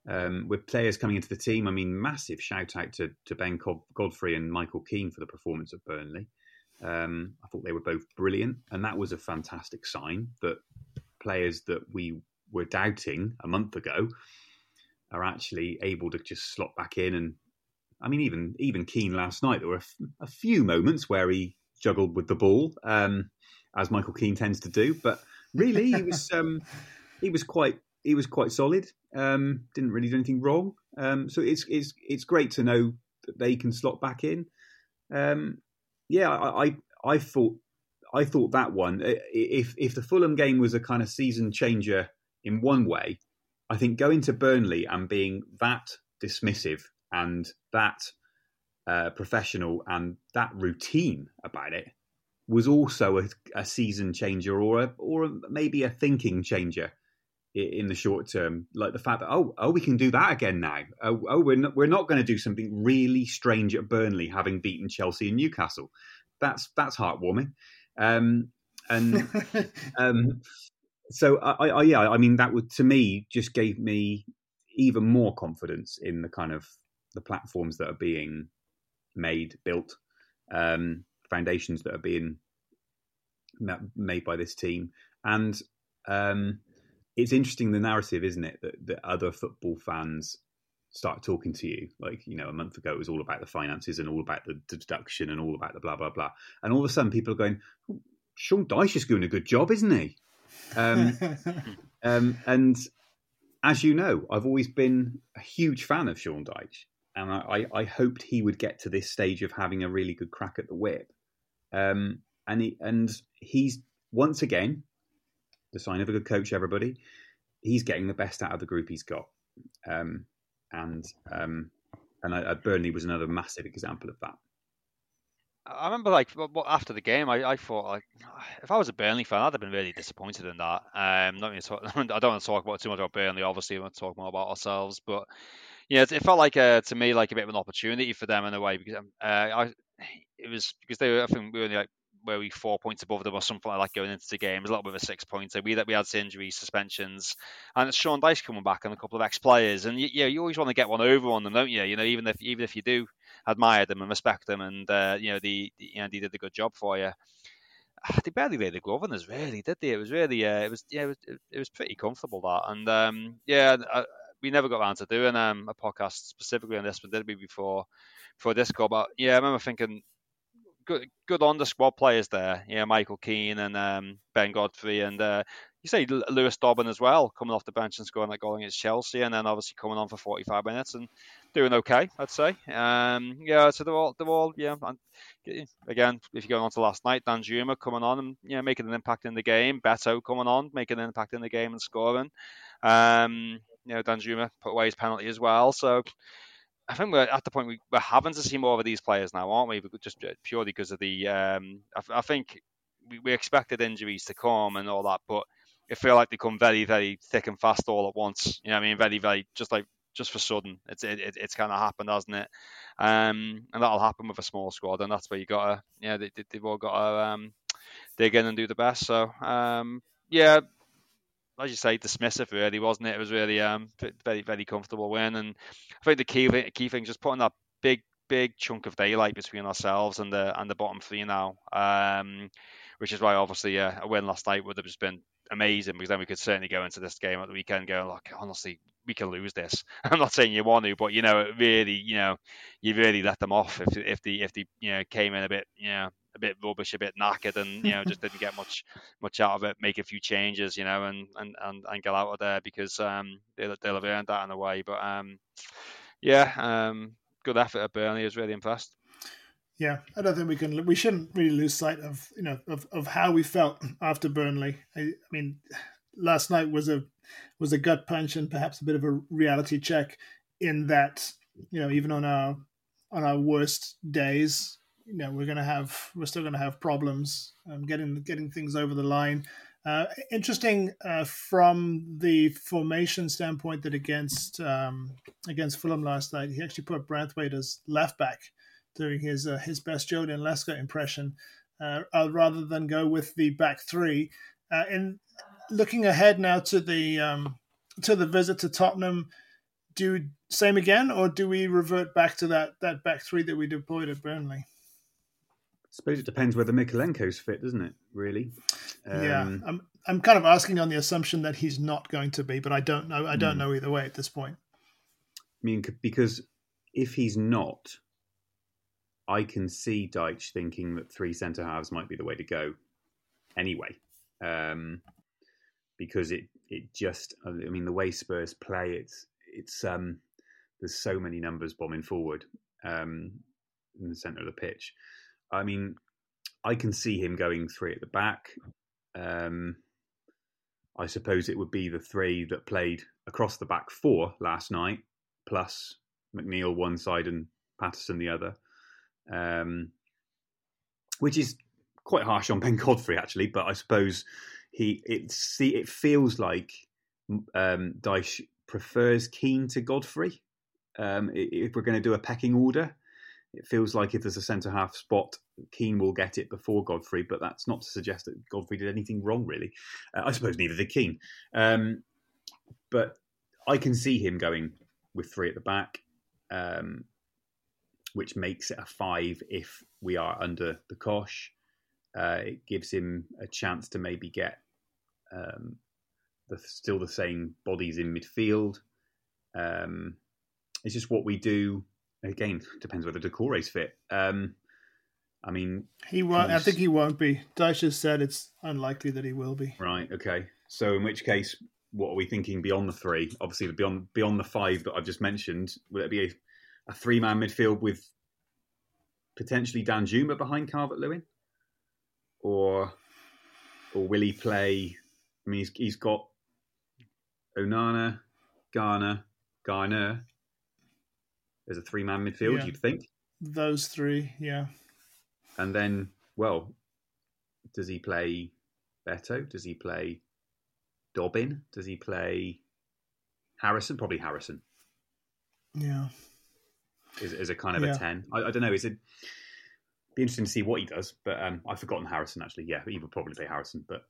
um, with players coming into the team. I mean, massive shout out to to Ben Godfrey and Michael Keane for the performance at Burnley. Um, I thought they were both brilliant, and that was a fantastic sign that players that we were doubting a month ago are actually able to just slot back in. And I mean, even even Keane last night, there were a, f- a few moments where he juggled with the ball, um, as Michael Keane tends to do, but really he was um, he was quite he was quite solid. Um, didn't really do anything wrong. Um, so it's it's it's great to know that they can slot back in. Um, yeah, I, I, I thought I thought that one. If if the Fulham game was a kind of season changer in one way, I think going to Burnley and being that dismissive and that uh, professional and that routine about it was also a, a season changer or a, or maybe a thinking changer in the short term, like the fact that oh oh we can do that again now. Oh, oh we're not, we're not going to do something really strange at Burnley, having beaten Chelsea and Newcastle. That's that's heartwarming. Um, and *laughs* um, so I, I, yeah, I mean that would to me just gave me even more confidence in the kind of the platforms that are being made, built, um, foundations that are being made by this team, and um, it's interesting the narrative, isn't it, that, that other football fans start talking to you. Like, you know, a month ago it was all about the finances and all about the deduction and all about the blah, blah, blah. And all of a sudden people are going, oh, Sean Dyche is doing a good job, isn't he? Um, *laughs* um, and as you know, I've always been a huge fan of Sean Dyche. And I, I, I, hoped he would get to this stage of having a really good crack at the whip. Um, and he, and he's once again the sign of a good coach. Everybody, he's getting the best out of the group he's got, um, and um, and I, Burnley was another massive example of that. I remember, like after the game, I, I thought like *sighs* if I was a Burnley fan, I'd have been really disappointed in that. Um, not talk, *laughs* I don't want to talk about too much about Burnley. Obviously, we want to talk more about ourselves. But yeah, it, it felt like uh, to me like a bit of an opportunity for them in a way because um, uh, I it was because they were I think we were only like where we four points above them or something like that going into the game. It was a lot of a six pointer. We that we had injuries, suspensions, and it's Sean Dyche coming back and a couple of ex players. And yeah, you, you always want to get one over on them, don't you? You know, even if even if you do admire them and respect them, and uh, you know the, the you know they did a good job for you. *sighs* They barely laid the us, really, did they? It was really, uh, it was, yeah, it was, it was pretty comfortable that, and um, yeah, we never got around to doing um, a podcast specifically on this, but did we before, this call? But yeah, I remember thinking good good on the squad players there. Yeah, Michael Keane and um, Ben Godfrey and uh, you say Lewis Dobbin as well, coming off the bench and scoring that goal against Chelsea, and then obviously coming on for 45 minutes and doing okay, I'd say. Um, yeah, so they're all they're all yeah. Again, if you're going on to last night, Danjuma coming on and yeah, making an impact in the game. Beto coming on, making an impact in the game and scoring. Um, you know, Danjuma put away his penalty as well. So I think we're at the point we, are having to see more of these players now, aren't we? Just purely because of the. Um, I, I, think we, we, expected injuries to come and all that, but it feel like they come very, very thick and fast all at once. You know, I mean, very, very just like just for sudden. It's it, it it's kind of happened, hasn't it? Um, and that'll happen with a small squad, and that's where you got to. Yeah, they, they've all got to um, dig in and do the best. So um, yeah, as you say, dismissive really, wasn't it? It was really um very very comfortable win, and I think the key key thing is just putting that big big chunk of daylight between ourselves and the and the bottom three now. Um, which is why obviously uh, a win last night would have just been amazing because then we could certainly go into this game at the weekend going like honestly we can lose this. *laughs* I'm not saying you want to, but you know it really you know you really let them off if if the if the you know came in a bit you know a bit rubbish, a bit knackered, and you know just *laughs* didn't get much much out of it. Make a few changes, you know, and and and, and get out of there because um, they'll they'll have earned that in a way. But um, yeah, um, good effort at Burnley. I was really impressed. Yeah, I don't think we can. We shouldn't really lose sight of you know of, of how we felt after Burnley. I, I mean, last night was a was a gut punch and perhaps a bit of a reality check in that you know even on our on our worst days, you know we're gonna have we're still gonna have problems um, getting getting things over the line. Uh, interesting uh, from the formation standpoint that against um, against Fulham last night, he actually put Branthwaite as left back, doing his uh, his best Lescott impression, uh, uh, rather than go with the back three. in looking ahead now to the um, to the visit to Tottenham, do same again, or do we revert back to that that back three that we deployed at Burnley? I suppose it depends whether Mykolenko's fit, doesn't it? Really? Um, yeah, I'm I'm kind of asking on the assumption that he's not going to be, but I don't know. I don't mm. know either way at this point. I mean, because if he's not, I can see Dyche thinking that three centre halves might be the way to go. Anyway, um, because it it just I mean the way Spurs play, it's it's um, there's so many numbers bombing forward um, in the centre of the pitch I mean, I can see him going three at the back. Um, I suppose it would be the three that played across the back four last night, plus McNeil one side and Patterson the other, um, which is quite harsh on Ben Godfrey actually. But I suppose he it see it feels like um, Dyche prefers Keane to Godfrey. Um, if we're going to do a pecking order, it feels like if there's a centre half spot, Keane will get it before Godfrey, but that's not to suggest that Godfrey did anything wrong, really. Uh, I suppose neither did Keane. Um, but I can see him going with three at the back, um, which makes it a five if we are under the cosh. Uh, it gives him a chance to maybe get um, the, still the same bodies in midfield. Um, it's just what we do again depends whether Doucouré's fit. Um, I mean, he won't. I think he won't be. Dyche has said it's unlikely that he will be. Right. Okay. So in which case, what are we thinking beyond the three? Obviously, beyond beyond the five that I've just mentioned, would it be a, a three man midfield with potentially Dan Danjuma behind Calvert Lewin, or or will he play? I mean, he's he's got Onana, Garner, Garner, as a three man midfield, yeah. you'd think. Those three, yeah. And then, well, does he play Beto? Does he play Dobbin? Does he play Harrison? Probably Harrison. Yeah. Is, is a kind of yeah. a 10. I, I, don't know. Is it be interesting to see what he does, but um, I've forgotten Harrison actually. Yeah, he would probably play Harrison, but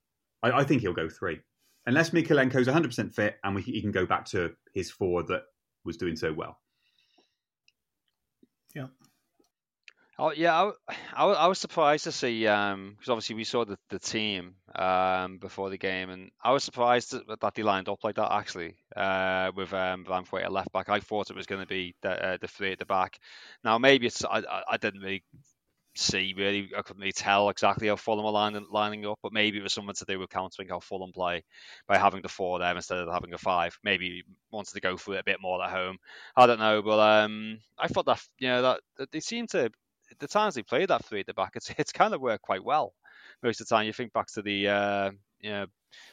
I, I think he'll go three. Unless Mykolenko's 100% fit and we, he can go back to his four that was doing so well. Yeah. Oh yeah, I, I, I was surprised to see because um, obviously we saw the, the team um, before the game, and I was surprised that, that they lined up like that actually uh, with um, Van at left back. I thought it was going to be the, uh, the three at the back. Now maybe it's I, I didn't really see really I couldn't really tell exactly how Fulham were lining, lining up, but maybe it was something to do with countering how Fulham play by having the four there instead of having a five. Maybe wanted to go for it a bit more at home. I don't know, but um, I thought that you know that, that they seem to the times they played that three at the back, it's *laughs* it's kind of worked quite well. Most of the time, you think back to the uh, you know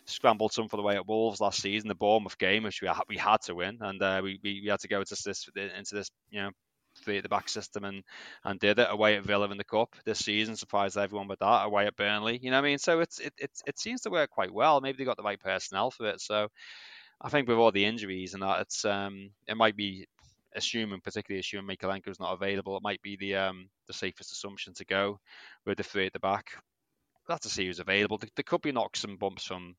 scrambled some for the way at Wolves last season, the Bournemouth game, which we we had to win, and uh, we, we we had to go into this into this you know three at the back system and and did it away at Villa in the cup this season. Surprised everyone with that away at Burnley. You know what I mean? So it's it it, it seems to work quite well. Maybe they got the right personnel for it. So I think with all the injuries and that, it's um it might be assuming particularly assuming is not available, it might be the um the safest assumption to go with the three at the back. We'll have to see who's available. There could be knocks and bumps from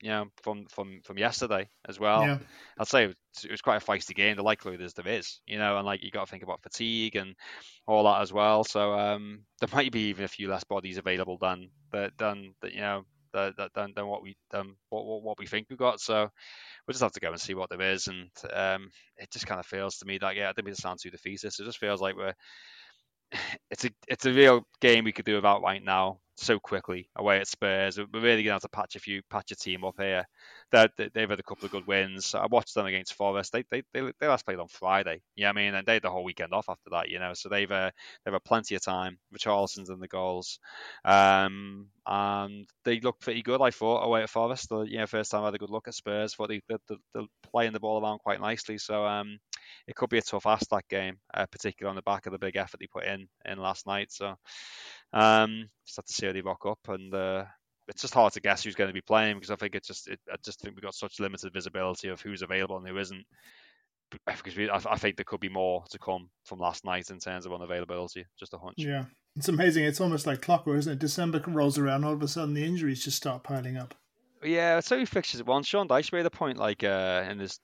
you know, from from from yesterday as well. Yeah. I'd say it was quite a feisty game. The likelihood is there is, you know, and like you got to think about fatigue and all that as well. So um, there might be even a few less bodies available than than, that you know than, than, than what we than what, what we think we got. So we'll just have to go and see what there is. And um, it just kind of feels to me that yeah, I didn't mean to sound too defeatist. It just feels like we're *sighs* it's a it's a real game we could do without right now. So quickly away at Spurs. We're really going to have to patch a few, patch a team up here. They're, they've had a couple of good wins. I watched them against Forest. They they they, they last played on Friday. Yeah, I mean, and they had the whole weekend off after that. You know, so they've uh, they've had plenty of time. Richarlison's in the goals, um, and they look pretty good. I thought away at Forest. The, you know, first time I had a good look at Spurs. Thought they, they, they're playing the ball around quite nicely. So um, it could be a tough ask that game, uh, particularly on the back of the big effort they put in in last night. So um, just have to see how they rock up, and uh, it's just hard to guess who's going to be playing because I think it's just it, I just think we've got such limited visibility of who's available and who isn't. Because we, I, I think there could be more to come from last night in terms of unavailability. Just a hunch. Yeah, it's amazing. It's almost like clockwork, isn't it? December rolls around, all of a sudden the injuries just start piling up. Yeah, so many fixtures at once. Sean Dyche made a point like uh, in his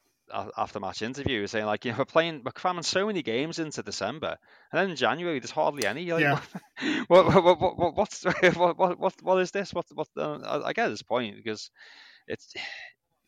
after match interview saying like you know we're playing we're cramming so many games into December and then in January there's hardly any. Like, yeah. *laughs* what, what, what, what, what's *laughs* what, what what what is this? What what? Uh, I, I get his point because it's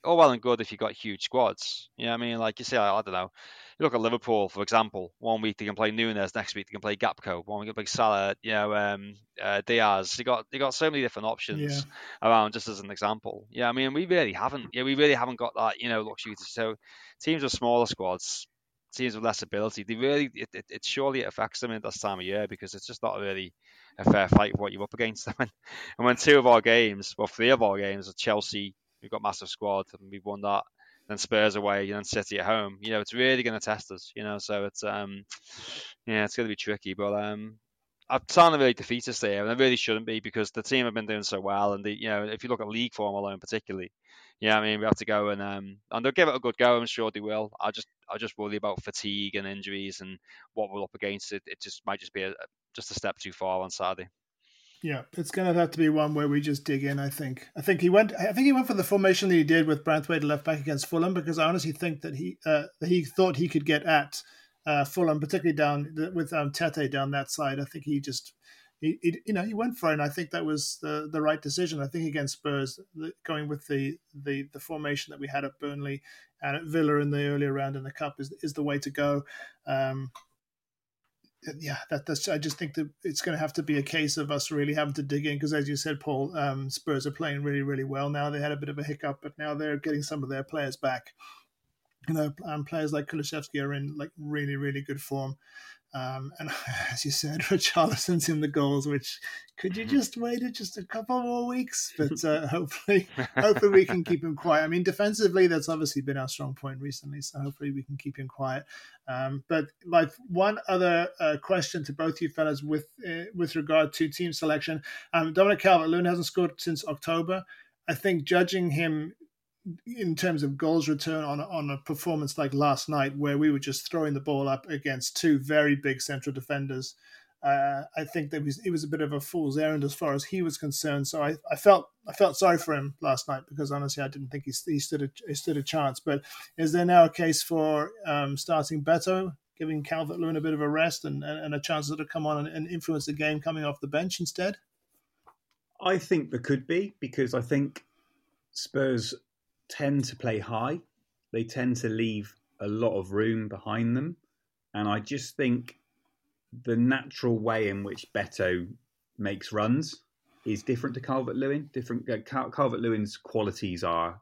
all well and good if you've got huge squads. You know what I mean? Like you say, I, I, don't know. You look at Liverpool, for example. One week they can play Nunez, next week they can play Gakpo. One week they can play Salah, you know, um, uh, Diaz. You got you got so many different options yeah. around. Just as an example, yeah. I mean, we really haven't. Yeah, we really haven't got that. You know, luxury. So teams with smaller squads, teams with less ability, they really it, it, it surely affects them in this time of year because it's just not really a fair fight of what you're up against. *laughs* and when two of our games, well, three of our games are Chelsea We've got massive squad and we've won that. Then Spurs away and then City at home. You know, it's really going to test us. You know, so it's um, yeah, it's going to be tricky. But um, I'm sounding really defeatist there, and I really shouldn't be because the team have been doing so well. And the, you know, if you look at league form alone, particularly, yeah, I mean, we have to go and um, and they'll give it a good go. I'm sure they will. I just I just worry about fatigue and injuries and what we're up against. It, it just might just be a, just a step too far on Saturday. Yeah, it's going to have to be one where we just dig in. I think. I think he went. I think he went for the formation that he did with Branthwaite left back against Fulham because I honestly think that he uh, he thought he could get at uh, Fulham, particularly down with um, Tete down that side. I think he just. He, he, you know, he went for it, and I think that was the, the right decision. I think against Spurs, going with the, the, the formation that we had at Burnley and at Villa in the earlier round in the cup is is the way to go. Um, yeah, that, that's. I just think that it's going to have to be a case of us really having to dig in because, as you said, Paul, um, Spurs are playing really, really well now. They had a bit of a hiccup, but now they're getting some of their players back. You know, and players like Kulusevski are in like really, really good form. Um, and *laughs* as you said, *laughs* Richarlison's in the goals, which could you just wait it just a couple more weeks? *laughs* But uh, hopefully, hopefully we can keep him quiet. I mean, defensively, that's obviously been our strong point recently, so hopefully we can keep him quiet. Um, but like one other uh, question to both you fellas with uh, with regard to team selection, um, Dominic Calvert-Lewin hasn't scored since October. I think judging him in terms of goals return on on a performance like last night, where we were just throwing the ball up against two very big central defenders, uh, I think that was it was a bit of a fool's errand as far as he was concerned. So I, I felt I felt sorry for him last night because honestly I didn't think he, he stood a, he stood a chance. But is there now a case for um, starting Beto, giving Calvert Lewin a bit of a rest and, and, a chance to come on and, and influence the game coming off the bench instead? I think there could be because I think Spurs tend to play high. They tend to leave a lot of room behind them. And I just think the natural way in which Beto makes runs is different to Calvert Lewin. Different uh, Calvert Lewin's qualities are,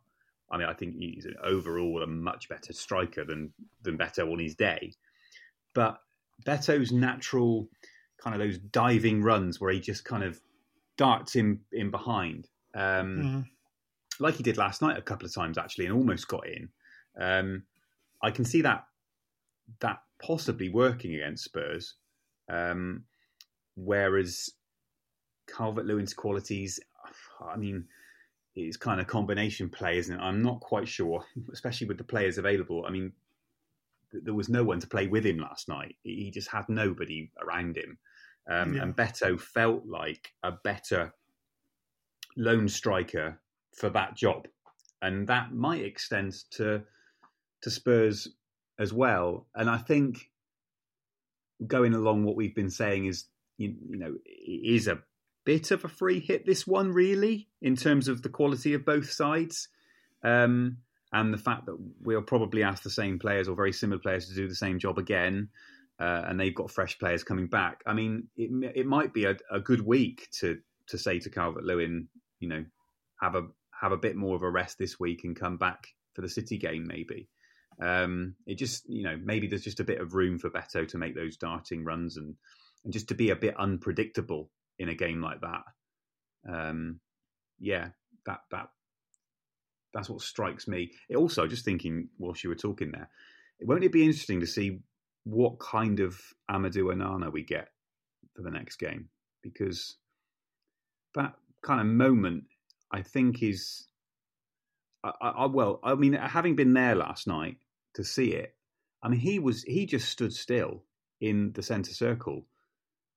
I mean, I think he's an overall a much better striker than than Beto on his day. But Beto's natural kind of those diving runs where he just kind of darts in in behind. Um, mm like he did last night a couple of times actually, and almost got in. Um, I can see that that possibly working against Spurs. Um, whereas Calvert Lewin's qualities, I mean, it's kind of combination play, isn't it? I'm not quite sure, especially with the players available. I mean, there was no one to play with him last night. He just had nobody around him. Um, yeah. And Beto felt like a better lone striker for that job, and that might extend to to Spurs as well. And I think going along what we've been saying is you, you know it is a bit of a free hit this one really in terms of the quality of both sides. Um, and the fact that we'll probably ask the same players or very similar players to do the same job again, uh, and they've got fresh players coming back. I mean, it it might be a, a good week to to say to Calvert Lewin, you know, have a have a bit more of a rest this week and come back for the City game, maybe. Um, it just, you know, maybe there's just a bit of room for Beto to make those darting runs and and just to be a bit unpredictable in a game like that. Um, yeah, that that that's what strikes me. It also, just thinking whilst you were talking there, it won't it be interesting to see what kind of Amadou Onana we get for the next game? Because that kind of moment, I think, is I, I, well, I mean, having been there last night to see it, I mean, he was he just stood still in the centre circle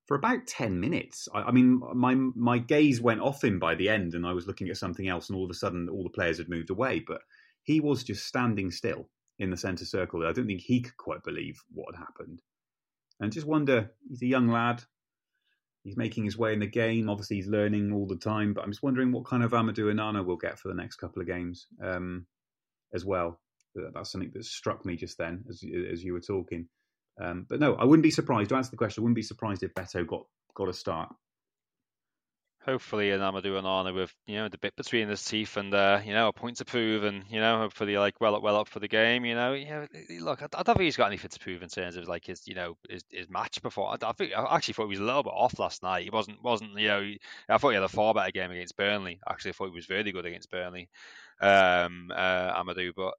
for about ten minutes. I, I, mean, my my gaze went off him by the end, and I was looking at something else, and all of a sudden, all the players had moved away, but he was just standing still in the centre circle. I don't think he could quite believe what had happened, and just wonder. He's a young lad. He's making his way in the game. Obviously, he's learning all the time. But I'm just wondering what kind of Amadou Onana we'll get for the next couple of games um, as well. That's something that struck me just then as as you were talking. Um, but no, I wouldn't be surprised. To answer the question, I wouldn't be surprised if Beto got got a start hopefully an Amadou Onana with you know the bit between his teeth and uh, you know a point to prove and you know hopefully like well up well up for the game you know? Look I, I don't think he's got anything to prove in terms of like his you know his, his match before. I, I think I actually thought he was a little bit off last night. He wasn't wasn't you know I thought he had a far better game against Burnley. Actually I thought he was very good against Burnley. Um uh, Amadou but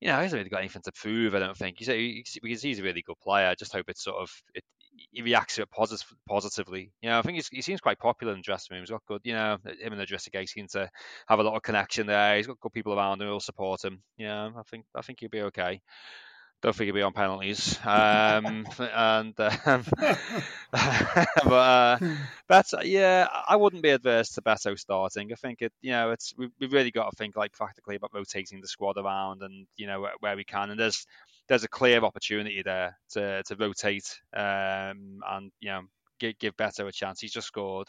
you know, he hasn't really got anything to prove. I don't think. He's a, because he's a really good player. I just hope it's sort of it, he reacts to it posit- positively. You know, I think he seems quite popular in the dressing room. He's got good, you know, him and the dressing guy seem to have a lot of connection there. He's got good people around him who'll support him. Yeah, I think I think he'll be okay. Don't think he'll be on penalties. Um, *laughs* and um, *laughs* but uh, Beto, yeah, I wouldn't be adverse to Beto starting. I think it, you know, it's we've, we've really got to think like practically about rotating the squad around and you know where, where we can. And there's there's a clear opportunity there to to rotate um, and you know give, give Beto a chance. He's just scored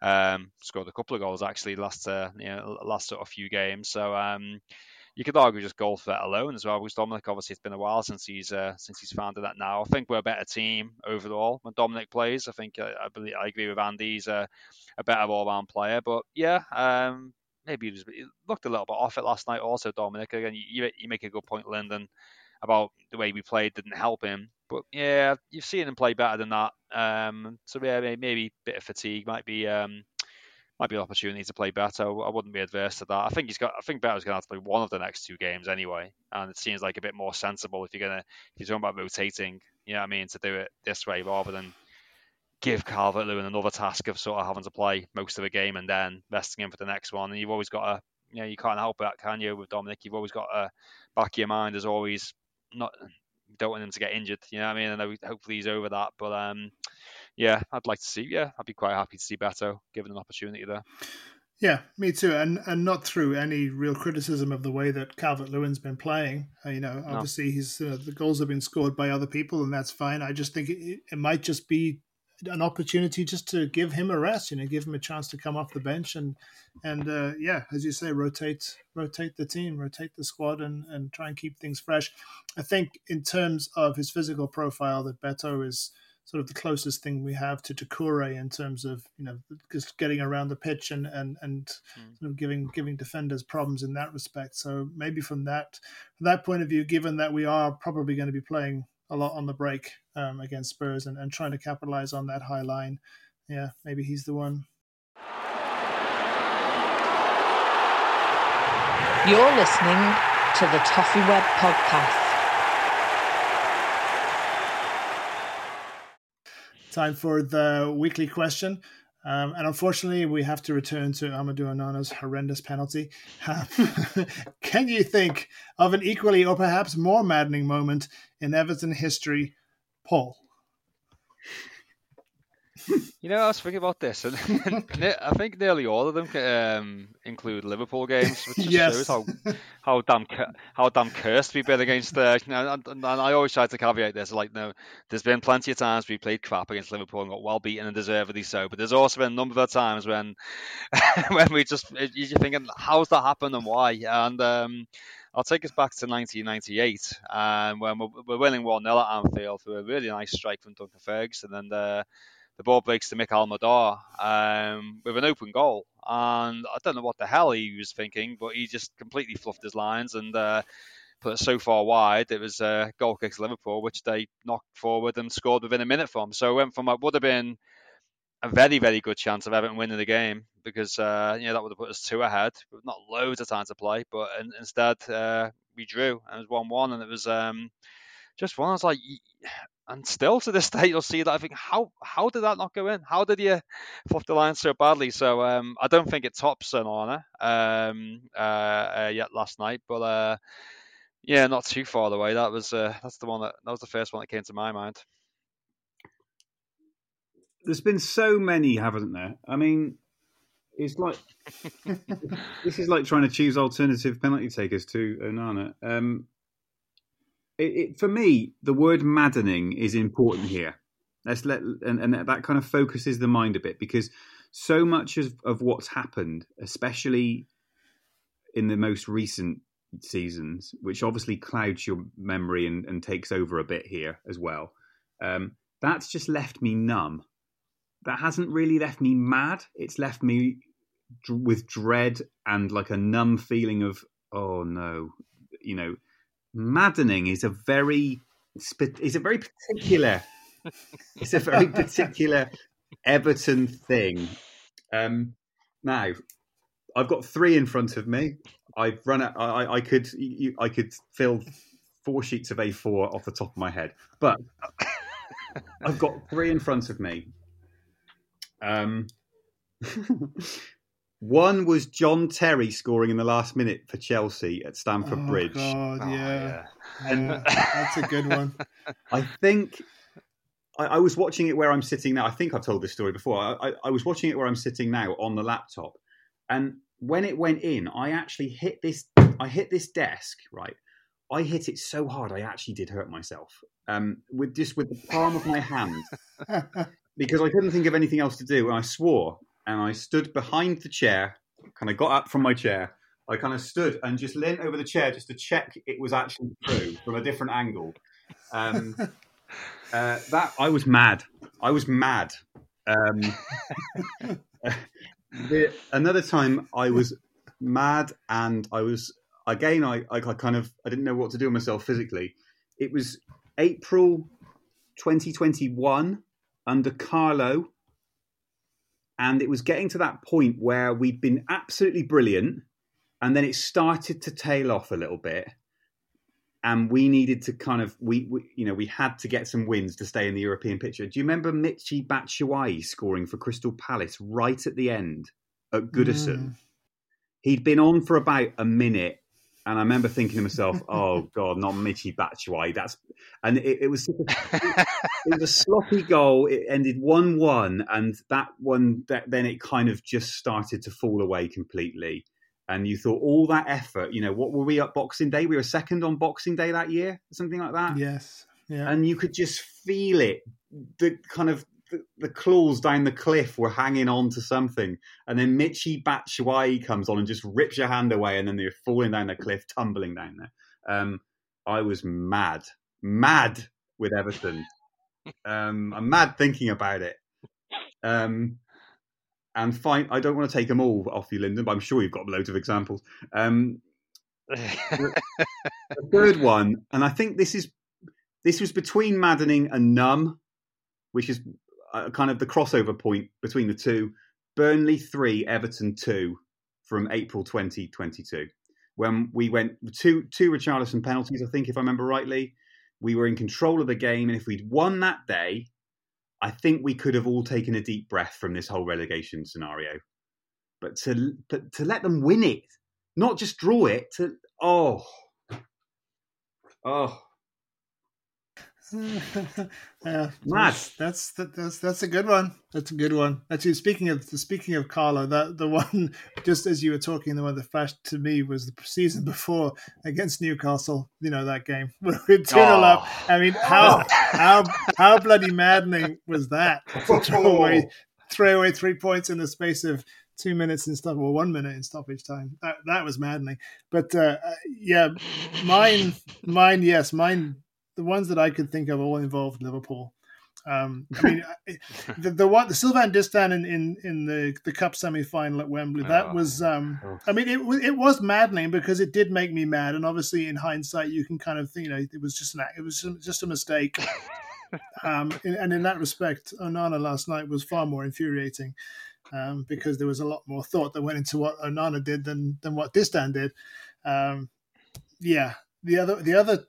um, scored a couple of goals actually last uh, you know last sort of few games. So um, you could argue just goal for that alone as well. Because Dominic, obviously, it's been a while since he's uh, since he's founded that. Now, I think we're a better team overall when Dominic plays. I think uh, I believe I agree with Andy. He's a, a better all-round player. But yeah, um, maybe he, was, he, looked a little bit off it last night. Also, Dominic. Again, you, you make a good point, Lyndon about the way we played didn't help him. But yeah, you've seen him play better than that. Um, so yeah, maybe a bit of fatigue might be um, might be an opportunity to play better. I wouldn't be adverse to that. I think he's got. I think Beto's going to have to play one of the next two games anyway, and it seems like a bit more sensible if you're gonna if you're talking about rotating. You know what I mean to do it this way rather than give Calvert Lewin another task of sort of having to play most of the game and then resting him for the next one. And you've always got to, you know, you can't help it, can you? With Dominic, you've always got to back of your mind as always not don't want him to get injured. You know what I mean? And hopefully he's over that. But um, yeah, I'd like to see. Yeah, I'd be quite happy to see Beto given an opportunity there. Yeah, me too, and and not through any real criticism of the way that Calvert Lewin's been playing. Uh, you know, obviously no. he's uh, the goals have been scored by other people, and that's fine. I just think it, it might just be an opportunity just to give him a rest, you know, give him a chance to come off the bench and and uh, yeah, as you say, rotate rotate the team, rotate the squad, and and try and keep things fresh. I think in terms of his physical profile, that Beto is sort of the closest thing we have to Doucouré in terms of you know just getting around the pitch and and and mm. sort of giving giving defenders problems in that respect. So maybe from that from that point of view, given that we are probably going to be playing a lot on the break um, against Spurs and, and trying to capitalize on that high line. Yeah, maybe he's the one. You're listening to the Toffee Web podcast. Time for the weekly question. Um, and unfortunately, we have to return to Amadou Onana's horrendous penalty. *laughs* can you think of an equally or perhaps more maddening moment in Everton history, Paul? You know, I was thinking about this, and *laughs* I think nearly all of them um, include Liverpool games, which just yes. shows how how damn how damn cursed we've been against. Uh, and, and, I always try to caveat this, like, no, there's been plenty of times we played crap against Liverpool and got well beaten and deservedly so, but there's also been a number of times when *laughs* when we just you're thinking, how's that happened and why? And um, I'll take us back to 1998, and when we're, we're winning 1 0 at Anfield through a really nice strike from Duncan Ferguson, and then uh, the ball breaks to Mickaël Madar um, with an open goal. And I don't know what the hell he was thinking, but he just completely fluffed his lines and uh, put it so far wide. It was uh, goal kicks Liverpool, which they knocked forward and scored within a minute from. So it went from what would have been a very, very good chance of Everton winning the game because uh, you know that would have put us two ahead. Not loads of time to play, but in, instead uh, we drew and it was one-one, and it was um, just one. I was like, and still to this *laughs* day, you'll see that I think how how did that not go in? How did you fluff the line so badly? So um, I don't think it tops Onana um, uh, uh, yet last night, but uh, yeah, not too far away. That was uh, that's the one that that was the first one that came to my mind. There's been so many, haven't there? I mean, it's like *laughs* *laughs* this is like trying to choose alternative penalty takers to Onana. Um, it, it, for me, the word maddening is important here. Let's let and, and that kind of focuses the mind a bit because so much of, of what's happened, especially in the most recent seasons, which obviously clouds your memory and, and takes over a bit here as well. Um, that's just left me numb. That hasn't really left me mad. It's left me d- with dread and like a numb feeling of, oh no, you know, maddening is a very, is a very particular, it's a very *laughs* particular Everton thing. Um, now, I've got three in front of me. I've run out. I, I could you, I could fill four sheets of A4 off the top of my head, but I've got three in front of me. Um, *laughs* one was John Terry scoring in the last minute for Chelsea at Stamford oh, Bridge. God, yeah. Oh, yeah. And that's a good one. *laughs* I think I, I, was watching it where I'm sitting now. I think I've told this story before. I, I, I was watching it where I'm sitting now on the laptop, and when it went in, I actually hit this. I hit this desk right. I hit it so hard, I actually did hurt myself. Um, with just with the palm of my hand, *laughs* because I couldn't think of anything else to do, and I swore. And I stood behind the chair, kind of got up from my chair. I kind of stood and just leant over the chair just to check it was actually true from a different angle. Um, *laughs* uh, that I was mad. I was mad. Um, *laughs* the, another time I was mad and I was again I, I kind of I didn't know what to do with myself physically. It was April 2021 under Carlo and it was getting to that point where we'd been absolutely brilliant and then it started to tail off a little bit and we needed to kind of we, we, you know we had to get some wins to stay in the European picture. Do you remember Michy Batshuayi scoring for Crystal Palace right at the end at Goodison? Mm. He'd been on for about a minute, and I remember thinking to myself, "Oh God, not Michy Batshuayi." That's and it, it was it, it was a sloppy goal. It ended one-one, and that one that, then it kind of just started to fall away completely and you thought all that effort, you know, what were we at Boxing Day? We were second on Boxing Day that year, something like that. Yes. Yeah. And you could just feel it. The kind of the, claws down the cliff were hanging on to something. And then Michy Batshuayi comes on and just rips your hand away, and then you're falling down the cliff, tumbling down there. Um, I was mad, mad with Everton. Um, I'm mad thinking about it. Um, and fine. I don't want to take them all off you, Lyndon, but I'm sure you've got loads of examples. Um, the third one, and I think this is this was between maddening and numb, which is kind of the crossover point between the two. Burnley three, Everton two, from April 2022, when we went two two Richarlison penalties. I think, if I remember rightly, we were in control of the game, and if we'd won that day, I think we could have all taken a deep breath from this whole relegation scenario. But to but to let them win it, not just draw it, to oh oh *laughs* yeah, That's, that's that's that's a good one. That's a good one. Actually, speaking of speaking of Carlo, that the *laughs* one just as you were talking, the one that flashed to me was the season before against Newcastle. You know that game *laughs* where we two oh. up. I mean, how how how bloody maddening was that to throw away throw away three points in the space of two minutes in stop or one minute in stoppage time. That that was maddening. But uh, uh yeah, mine mine yes mine the ones that I could think of all involved Liverpool. Um, I *laughs* mean, the the one the Sylvain Distin in, in, in the the Cup semi final at Wembley that Oh. was. Um. I mean, it was it was maddening because it did make me mad, and obviously in hindsight you can kind of think, you know, it was just an act- it was just a mistake. *laughs* um, and, and in that respect, Onana last night was far more infuriating um, because there was a lot more thought that went into what Onana did than than what Distin did. Um, yeah, the other the other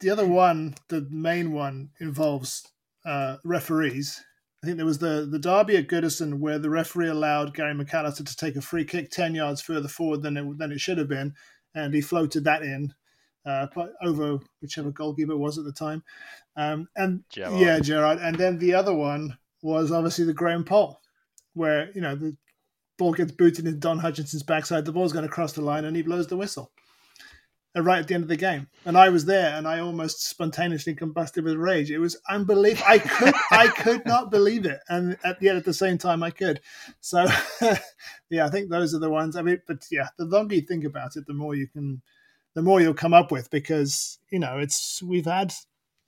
the other one, the main one, involves uh, referees. I think there was the the derby at Goodison where the referee allowed Gary McAllister to take a free kick ten yards further forward than it than it should have been, and he floated that in uh, over whichever goalkeeper was at the time. Um, and Gerrard. yeah, Gerrard. And then the other one was obviously the Graham Poll, where you know the ball gets booted into Don Hutchison's backside. The ball's going to cross the line, and he blows the whistle. And right at the end of the game, and I was there, and I almost spontaneously combusted with rage. It was unbelievable. I could, I could not believe it, and at yet at the same time, I could. So, *laughs* yeah, I think those are the ones. I mean, but yeah, the longer you think about it, the more you can, the more you'll come up with because you know it's we've had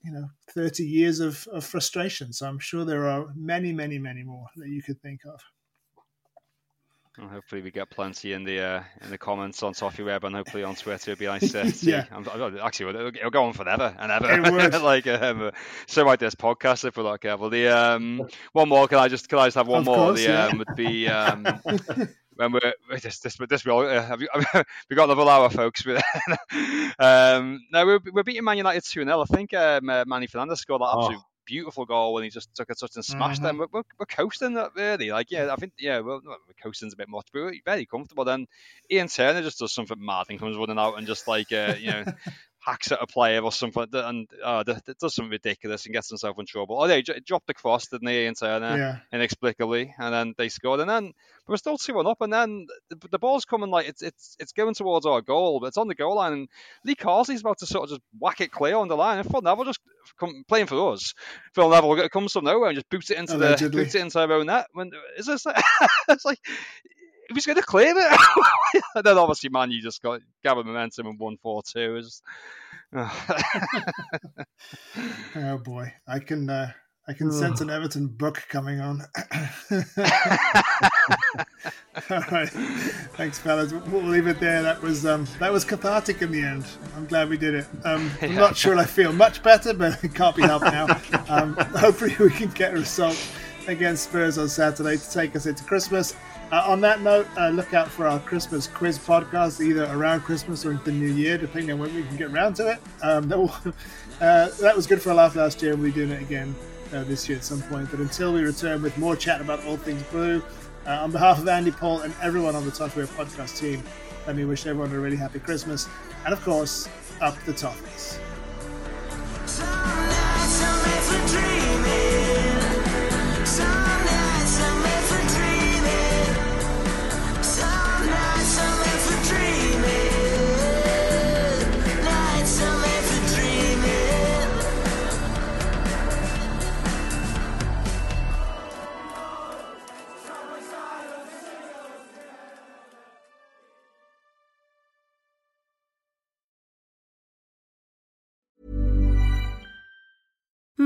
you know 30 years of, of frustration so i'm sure there are many many many more that you could think of Hopefully we get plenty in the uh, in the comments on Toffee Web and hopefully on Twitter. It'd be nice to *laughs* see. Yeah. I'm, I'm, actually, it'll, it'll go on forever and ever. *laughs* Like um, so, like this podcast, if we're not careful. The um, one more. Can I just can I just have one Of more? course, the yeah. um, would be um, *laughs* when we're this this this will uh, have you, we got another hour, folks. um, no, we're, we're beating Man United two 0 I think um, uh, Manny Fernandes scored that Oh. Beautiful goal when he just took a touch and smashed Mhm. them. We're, we're, we're coasting that really. Like yeah, I think yeah, well, coasting's a bit much, but we're very comfortable. Then Iain Turner just does something mad and comes running out and just like uh, you know. *laughs* Hacks at a player or something, and uh, does something ridiculous and gets himself in trouble. Oh, they dropped the cross, didn't they, Iain Turner? yeah inexplicably, and then they scored, and then but we're still two one up, and then the, the ball's coming like it's it's it's going towards our goal, but it's on the goal line, and Lee Carsley's about to sort of just whack it clear on the line, and Phil Neville just come, playing for us. Phil Neville comes from nowhere and just boots it into Allegedly. the boots it into our own net. When is this? *laughs* it's like he was going to claim it, *laughs* and then obviously man, you just got gathered momentum and won four two. It's *laughs* oh boy. I can uh i can sense an everton book coming on. *laughs* All right. Thanks fellas. We'll we'll leave it there. That was um that was cathartic in the end. I'm glad we did it. Um i'm not sure i feel much better but it can't be helped now. Um hopefully we can get a result against spurs on saturday to take us into christmas uh, on that note, uh, look out for our Christmas quiz podcast, either around Christmas or into the new year, depending on when we can get around to it. Um, *laughs* that, will, uh, that was good for a laugh last year, and we're doing it again uh, this year at some point. But until we return with more chat about all things blue, uh, on behalf of Andy, Paul, and everyone on the Toffee podcast team, let me wish everyone a really happy Christmas. And of course, up the Toffees.